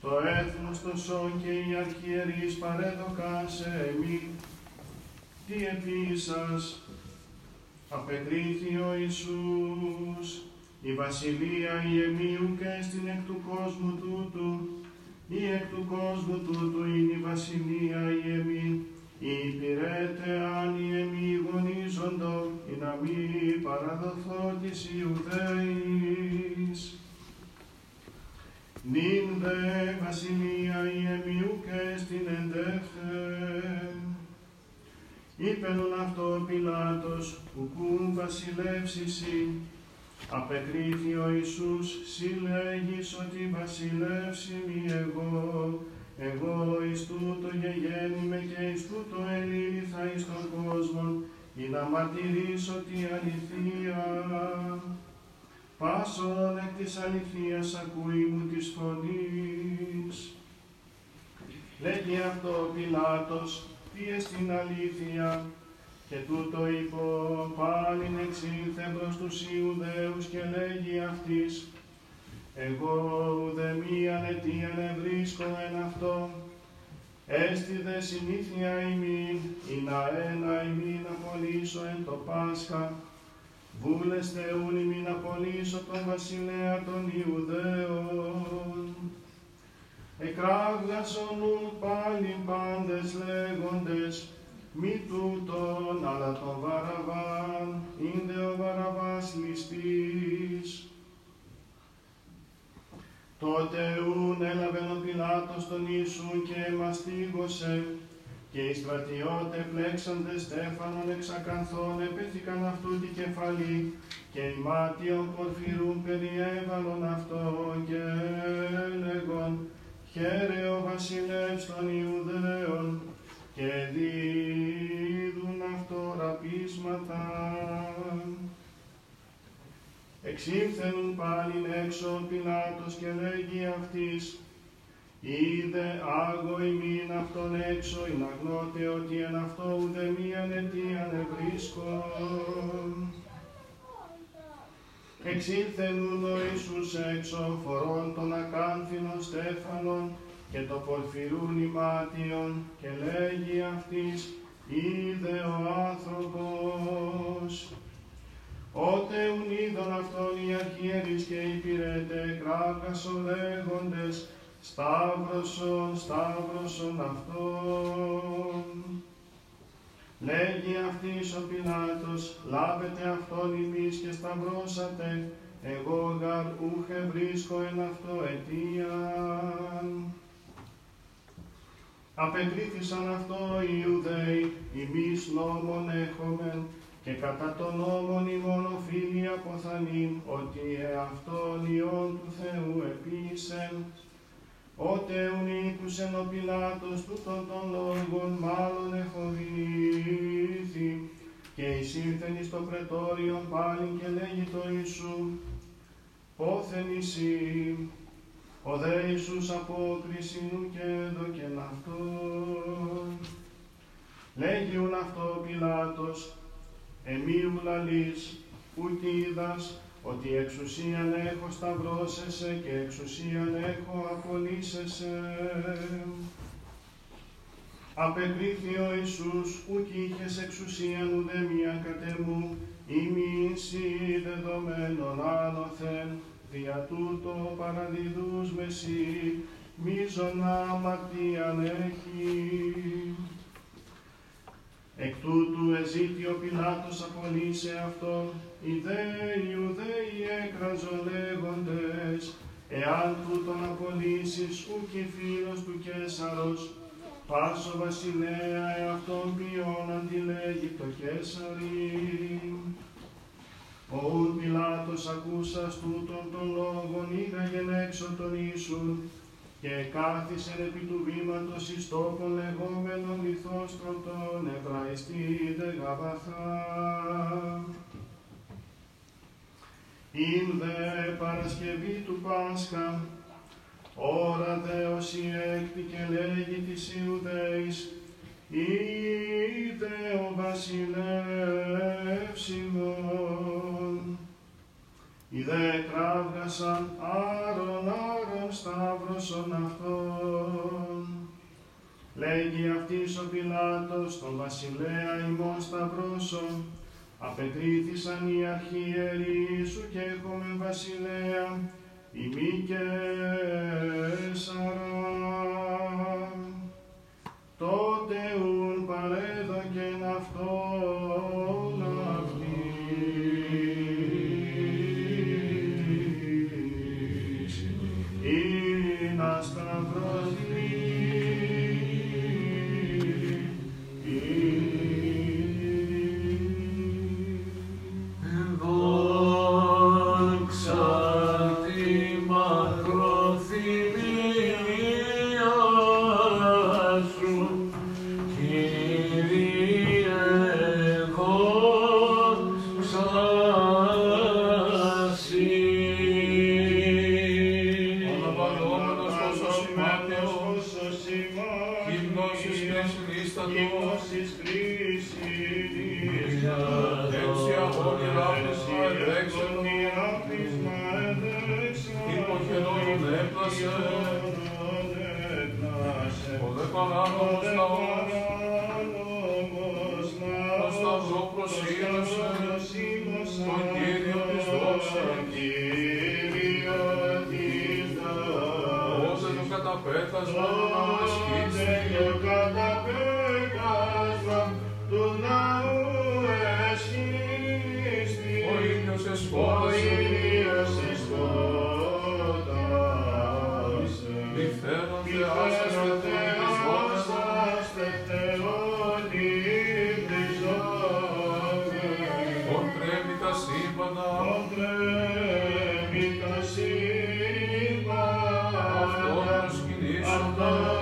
το έθνος το σόν και οι αρχιερείς παρέδωκαν σε εμεί. Τι επίσας, απεκρίθη ο Ιησούς, η βασιλεία η εμίου και στην εκ του κόσμου τούτου, ή εκ του κόσμου τούτου είναι η βασιλεία η εμή, η υπηρέτε αν η εμή γονίζοντο, ή να μη παραδοθώ της Ιουδαίης. Νυν δε βασιλεία η εμιού και στην εντέχθεν. Είπενον αυτό ο Πιλάτος, ουκούν βασιλεύσισι, Απεκρίθη ο Ιησούς, σύ λέγεις ότι βασιλεύσει μη εγώ, εγώ εις τούτο γεγέννημαι και εις τούτο ελήλθα εις τον κόσμο, ή να μαρτυρήσω τη αληθεία. Πάσον εκ της αληθείας ακούει μου της φωνής. Λέγει αυτό ο Πιλάτος, τι εστιν αλήθεια, και τούτο είπω πάλιν εξήλθε προς τους Ιουδαίους και λέγει αυτής, εγώ ουδε μίαν αιτίαν ευρίσκω εν αυτό, έστι δε συνήθεια ημίν, ή να ένα ημίν απολύσω εν το Πάσχα, βούλεστε ούν ημίν απολύσω τον βασιλέα των Ιουδαίων. Εκράγδασον ούν πάλιν πάντες λέγοντες, μη τούτον, αλλά τον Βαραβάν, ίνδε ο Βαραβάς ληστής. Τότε ούν έλαβε ο Πιλάτος τον Ιησού και μαστίγωσε, και οι στρατιώτε πλέξαντε Στέφανον εξακανθών επέθηκαν αυτού τη κεφαλή, και οι μάτιον πορφυρούν περιέβαλον αυτό και έλεγον, χαίρε ο βασιλεύς των Ιουδαίων και δίδουν αυτό ραπίσματα. Εξήλθεν πάλιν έξω ο Πιλάτος και λέγει αυτής, Είδε άγω ημίν αυτόν έξω, ειν αγνώτε ότι εν αυτό ουδε μίαν αιτίαν ευρίσκον. Εξήλθεν ούν ο Ιησούς έξω, φορών των ακάνθινων στέφανων και το πορφυρούν ημάτιον και λέγει αυτής, είδε ο άνθρωπος. Ότε ουν είδον αυτόν οι αρχιερείς και οι πυρέτε κράκασο λέγοντες, Σταύρωσον, Σταύρωσον αυτόν. Λέγει αυτής ο Πιλάτος, λάβετε αυτόν ημείς και σταυρώσατε, εγώ γαρ ούχε βρίσκω εν αυτό αιτίαν. Απεκρίθησαν αυτό οι Ιουδαίοι, ημείς νόμον έχομεν, και κατά τον νόμον ημών οφείλει αποθανήν, ότι εαυτόν ιόν του Θεού επίησεν, Ότε ουν ήκουσεν ο Πιλάτος τούτων των λόγων μάλλον εχοβήθη και εισήλθεν εις το πρετόριον πάλιν και λέγει το Ιησού πόθεν εσύ ο δε Ιησούς απόκριση νου και έδωκεν αυτό λέγει ουν αυτό ο Πιλάτος εμίου λαλείς ούτι είδας ότι εξουσίαν έχω σταυρώσεσαι και εξουσίαν έχω απολύσεσαι. Απεκρίθη ο Ιησούς, ουκ είχες εξουσίαν ουδε μία κατεμού, ημίσι δεδομένων άνωθεν, δια τούτο παραδιδούς μεσί, μίζωνα αμαρτίαν έχει. Εκ τούτου εζήτη ο Πιλάτος απολύσε αυτόν, οι δε Ιουδαίοι έκραζον λέγοντες, εάν τούτον απολύσεις ουκ η φίλος του Κέσαρος, πάσο βασιλέα εαυτόν ποιόν αντιλέγει το Κέσαρι. Ο ουρ Πιλάτος ακούσας τούτον των λόγων ήγαγεν έξω τον Ιησούν, και κάθισεν επί του βήματος εις τόπον λεγόμενον λιθόστρον τον Εβραϊστή δε Γαβαθά. Ην δε Παρασκευή του Πάσχα, ώρα δε όσοι έκτη και λέγει της Ιουδαίης, είδε ο βασιλεύς ημών. Οι δε κράβγασαν άρον άρον σταύρωσον αυτόν. Λέγει αυτής ο Πιλάτος τον βασιλέα ημών σταυρώσον, απεκρίθησαν οι αρχιεροί σου και έχουμε βασιλέα, ημί και σαρά. Τότε ουν παρέδοκεν αυτόν αυτόν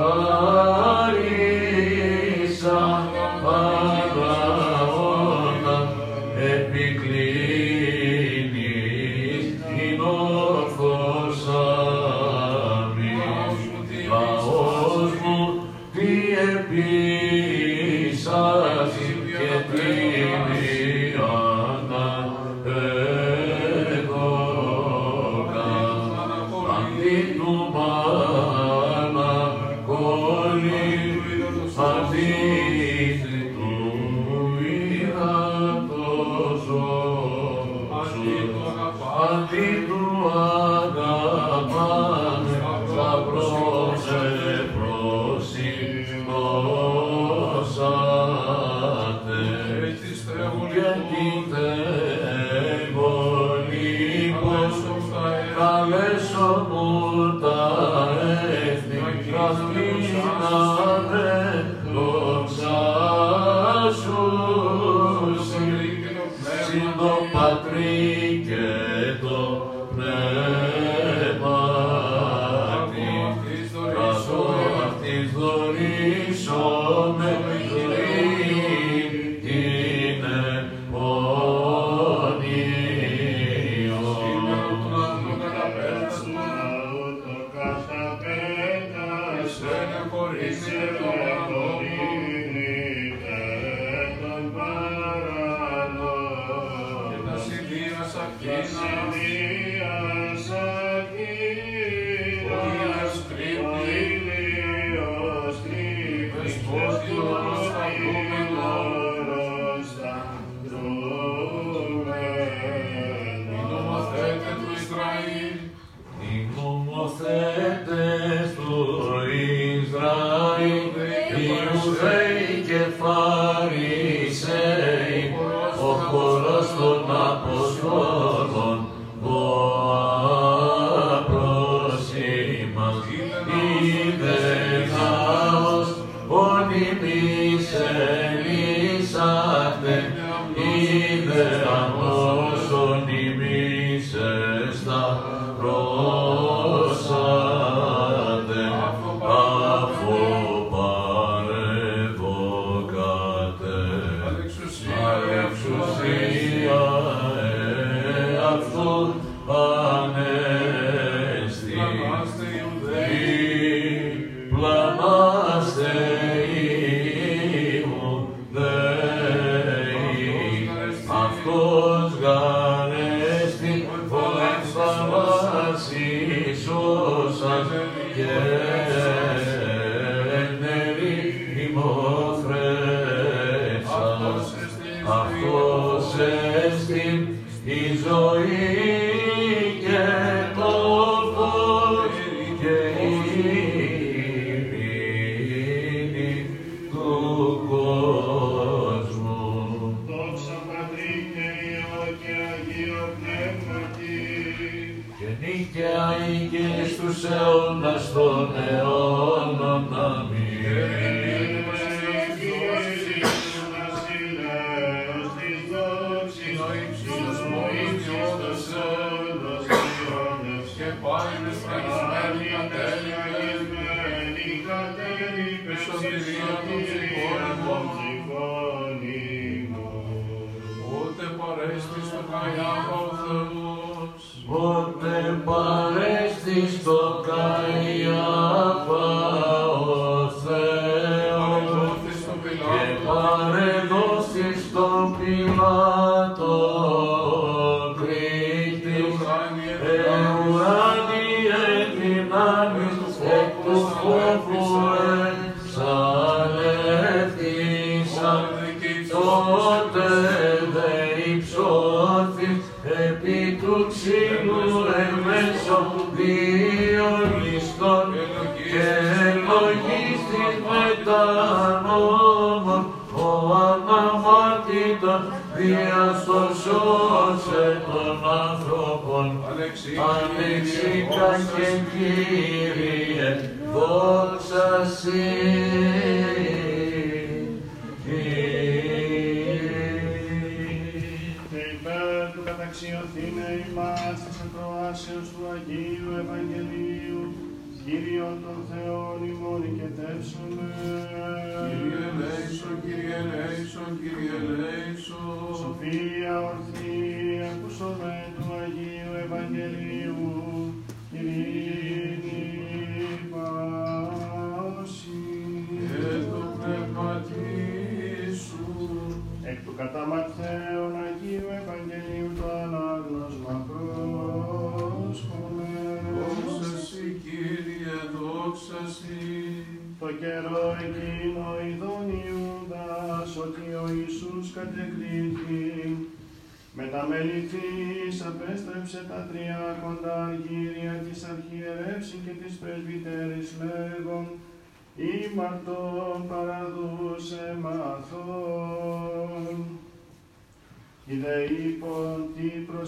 Oh.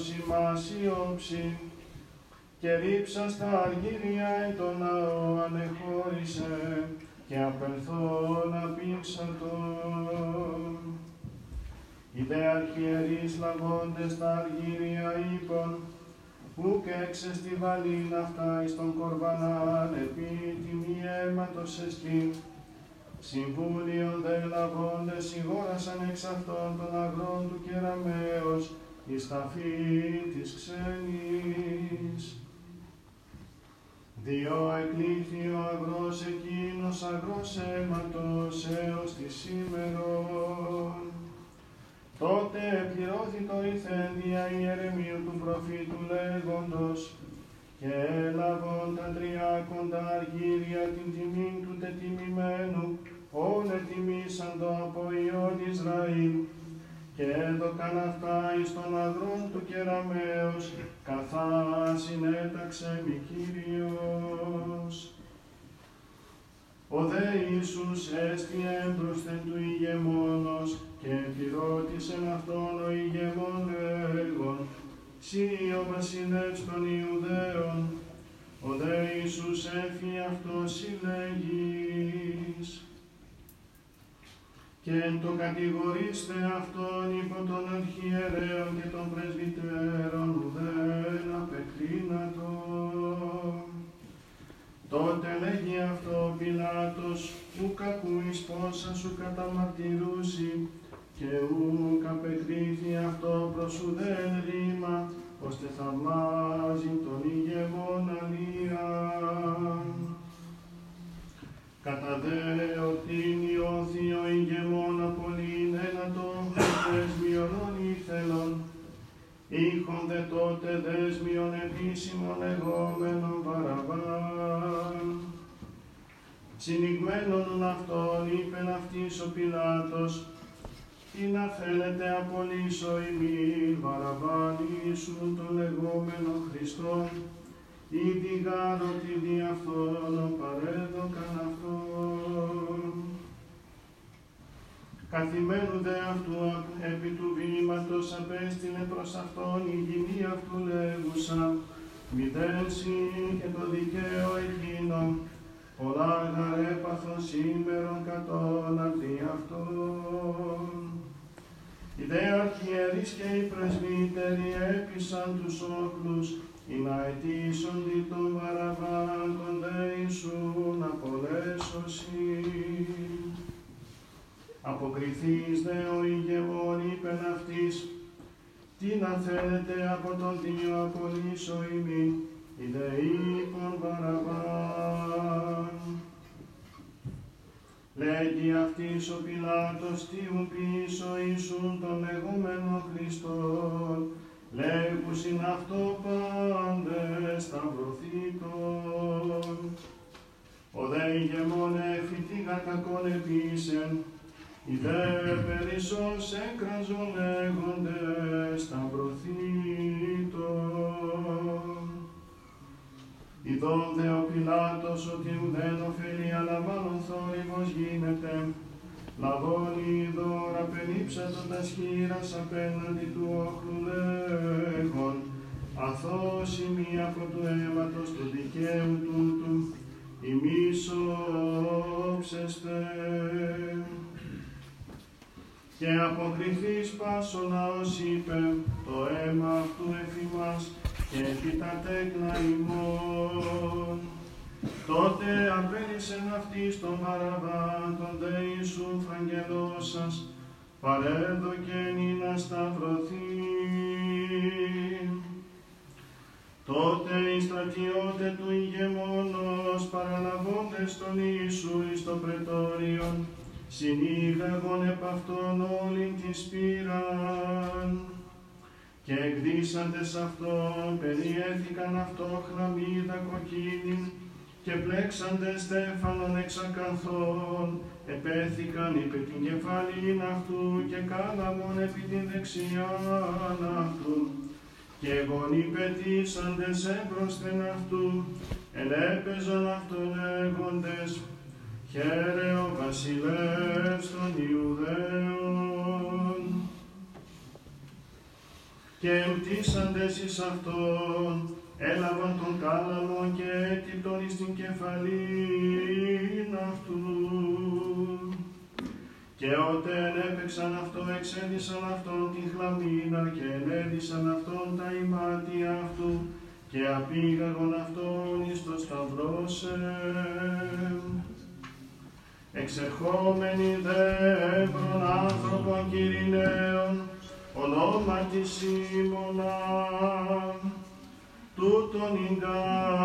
Ιδε είπον τι προς ημάς η όψη και ρίψα στα αργύρια εν το ναό ανεχώρησε και απελθόν απήξατο. Οι δε αρχιερείς λαβώντες τα αργύρια είπαν, ουκ έξε στη βαλήν αυτά εις τον κορβανάν επί τιμή αίματος εστί. Συμβούλιον δε λαβώντες σιγόρασαν εξ αυτών των αγρών του κεραμέως εις τα φύη της ξένης. Διό εκλήθη ο αγρός εκείνος αγρός αίματος έως τη σήμερον. Τότε πληρώθη το ηθένδια ιερεμίου του προφήτου λέγοντος και έλαβον τα τριάκοντα αργύρια την τιμή του τετιμημένου, όλε τιμήσαν το από Υιόν Ισραήλ, και έδωκαν αυτά εις τον αγρόν του κεραμέως, καθά συνέταξε μη Κύριος. Ο δε Ιησούς έστι έμπροσθεν του ηγεμόνος και πυρώτησεν αυτόν ο ηγεμόν λέγον, «Σύ ο βασιλεύς των Ιουδαίων, ο δε Ιησούς έφη αυτός συλλέγεις». Και εν το κατηγορήστε αυτόν υπό των αρχιερέων και των πρεσβυτέρων ουδέν απεκρίνατο. Τότε λέγει αυτό ο Πιλάτος, ουκ ακούεις πόσα σου καταμαρτυρούσι, και ουκ απεκρίθη αυτό προς ουδέν ρήμα, ώστε θαυμάζει τον ηγεμόν αλίαν. Κατά δε οτήν ιώθη ο ηγεμόν απολύν ένα το δέσμιον ήθελον, ήχον δε τότε δέσμιον επίσημον λεγόμενον Βαραβάν. Συνηγμένον αυτόν είπεν αυτής ο Πιλάτος, τι να θέλετε απολύσω ημίν Βαραβάν Ιησού τον λεγόμενο Χριστόν, ήδη γάρω τη δι' αυτόν παρέδωκαν αυτόν. Καθημένου δε αυτού επί του βήματος απέστειλε προς αυτόν η γυνή αυτού λέγουσα, μηδέν συν και το δικαίο εκείνο, πολλά γαρέπαθον σήμερον κατών αντί αυτόν. Οι δε αρχιερείς και οι πρεσβύτεροι έπεισαν τους όχλους, ή να αιτήσουν δι' τον Βαραβάν τον δε Ιησούν απολέσωση. Αποκριθείς δε ο ηγεμόν είπεν αυτής, τι να θέλετε από τον Δίο απολύσω ημί, η δε είπον Βαραβάν. Λέγει αυτής ο Πιλάτος, τι ου πίσω Ιησούν τον λεγόμενο Χριστόν, λέγουσιν αυτό πάντες σταυρωθήτων. Ο δε ηγεμόν εφητήγα κακόν επίσεν, οι δε περισσός έκραζον λέγοντες σταυρωθήτων. Ειδών δε ο Πιλάτος ότι ουδέν ωφελεί, αλλά μάλλον θόρυβος γίνεται, λαβώνει δώρα περίψατο τα σχήρας απέναντι του όχλου λέγον, αθώς ημί από του αίματος του δικαίου τούτου, ημείς όψεστε. Και αποκριθείς πάσο λαός είπε, το αίμα αυτού εφημάς και επί τα τέκνα ημών. Τότε απέλησεν αυτής τον Βαραβάν, τον δε Ιησού φραγγελώσας, παρέδοκεν να σταυρωθεί. Τότε οι στρατιώτε του ηγεμόνος παραλαβώντες τον Ιησού εις το πρετόριον, συνήγαγον επ' αυτόν όλην της πύραν. Και εκδίσαντες αυτόν περιέθηκαν αυτό χλαμίδα κοκκίνην και πλέξαντες στέφανον εξακαθών, επέθηκαν υπέ την κεφαλήν αυτού και κάλαμον επί την δεξιάν αυτού. Και γονεί πετήσαντες έμπροσθεν αυτού, ελέπαιζον αυτό λέγοντες, χαίρε ο βασιλεύς των Ιουδαίων και εμπτύσσαντες εις Αυτόν, έλαβαν τον κάλαμο και έτυπτον εις την κεφαλή αυτού. Και όταν έπαιξαν αυτό, εξέδισαν αυτόν την χλαμίνα και ενέδισαν αυτόν τα ημάτια αυτού και απήγαγον αυτόν εις το σταυρό σε. Εξερχόμενοι δε άνθρωπον άνθρωπον ονόματι Σίμωνας, τούτον εγκάρεψαν.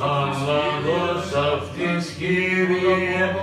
Αναγός αυτής Κύριε.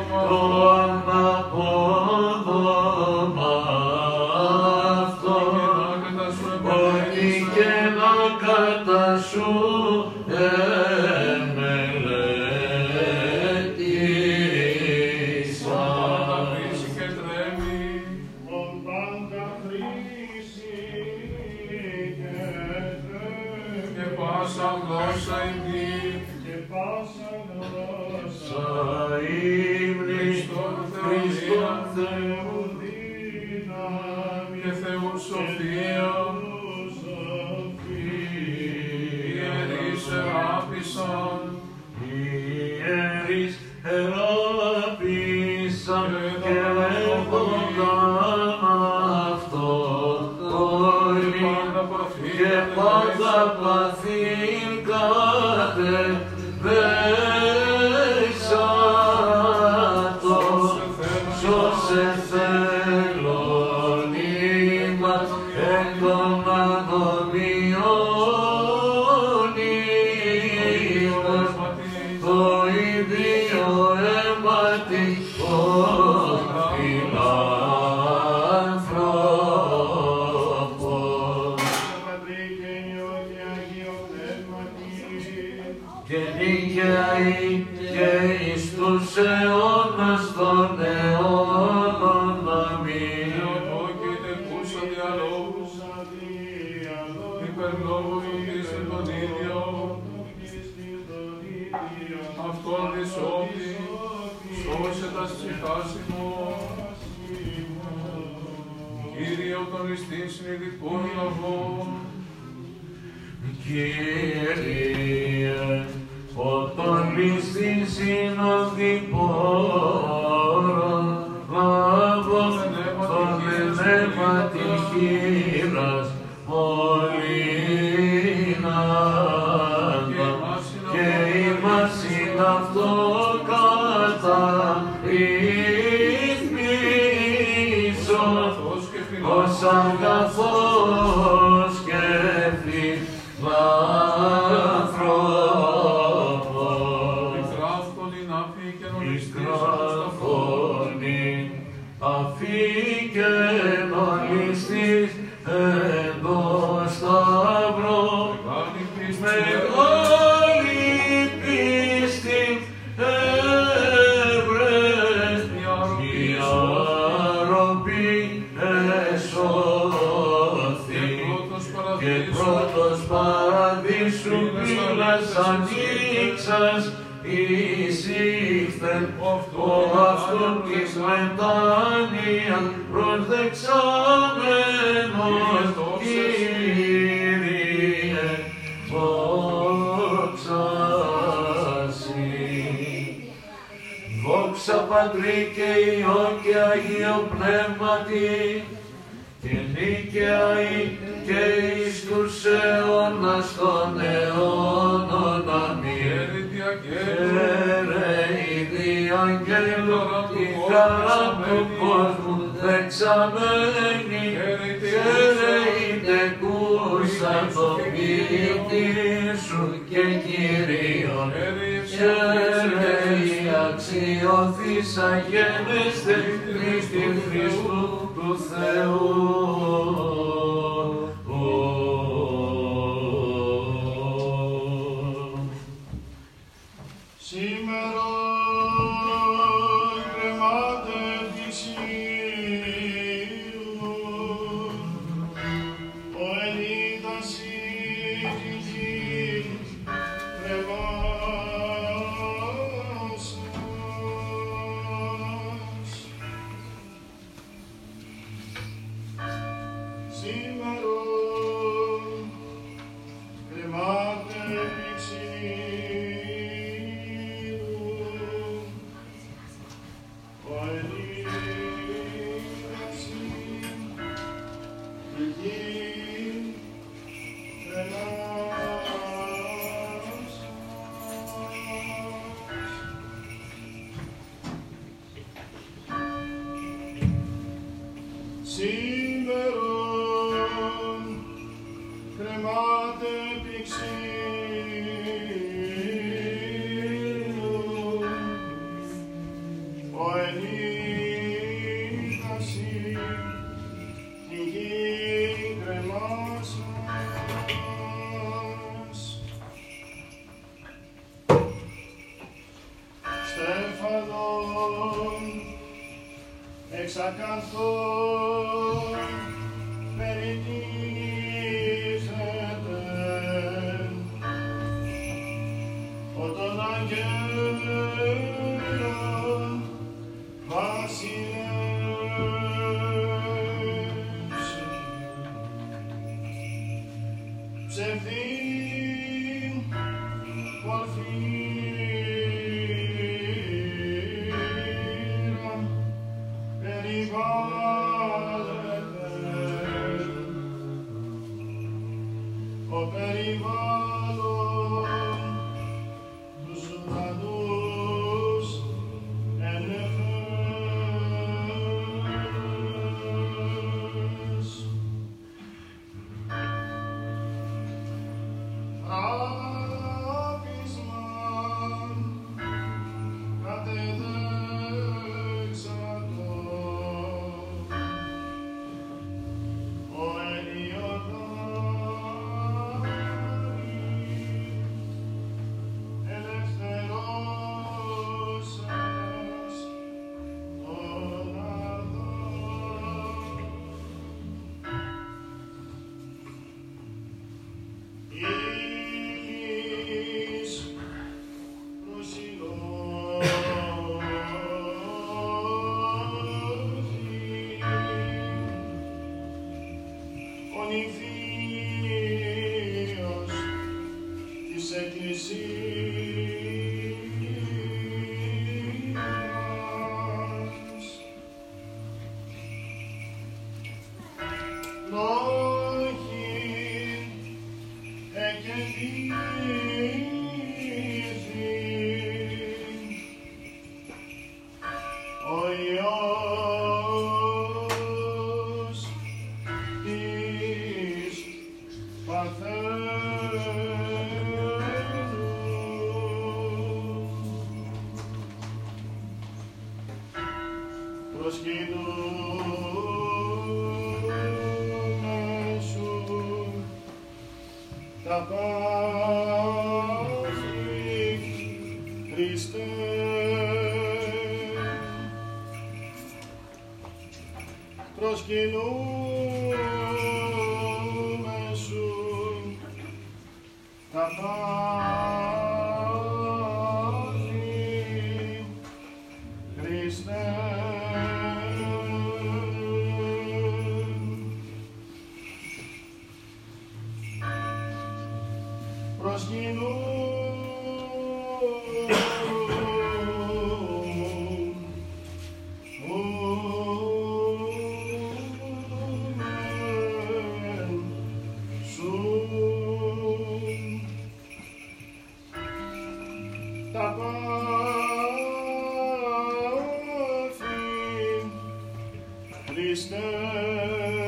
Χριστέ.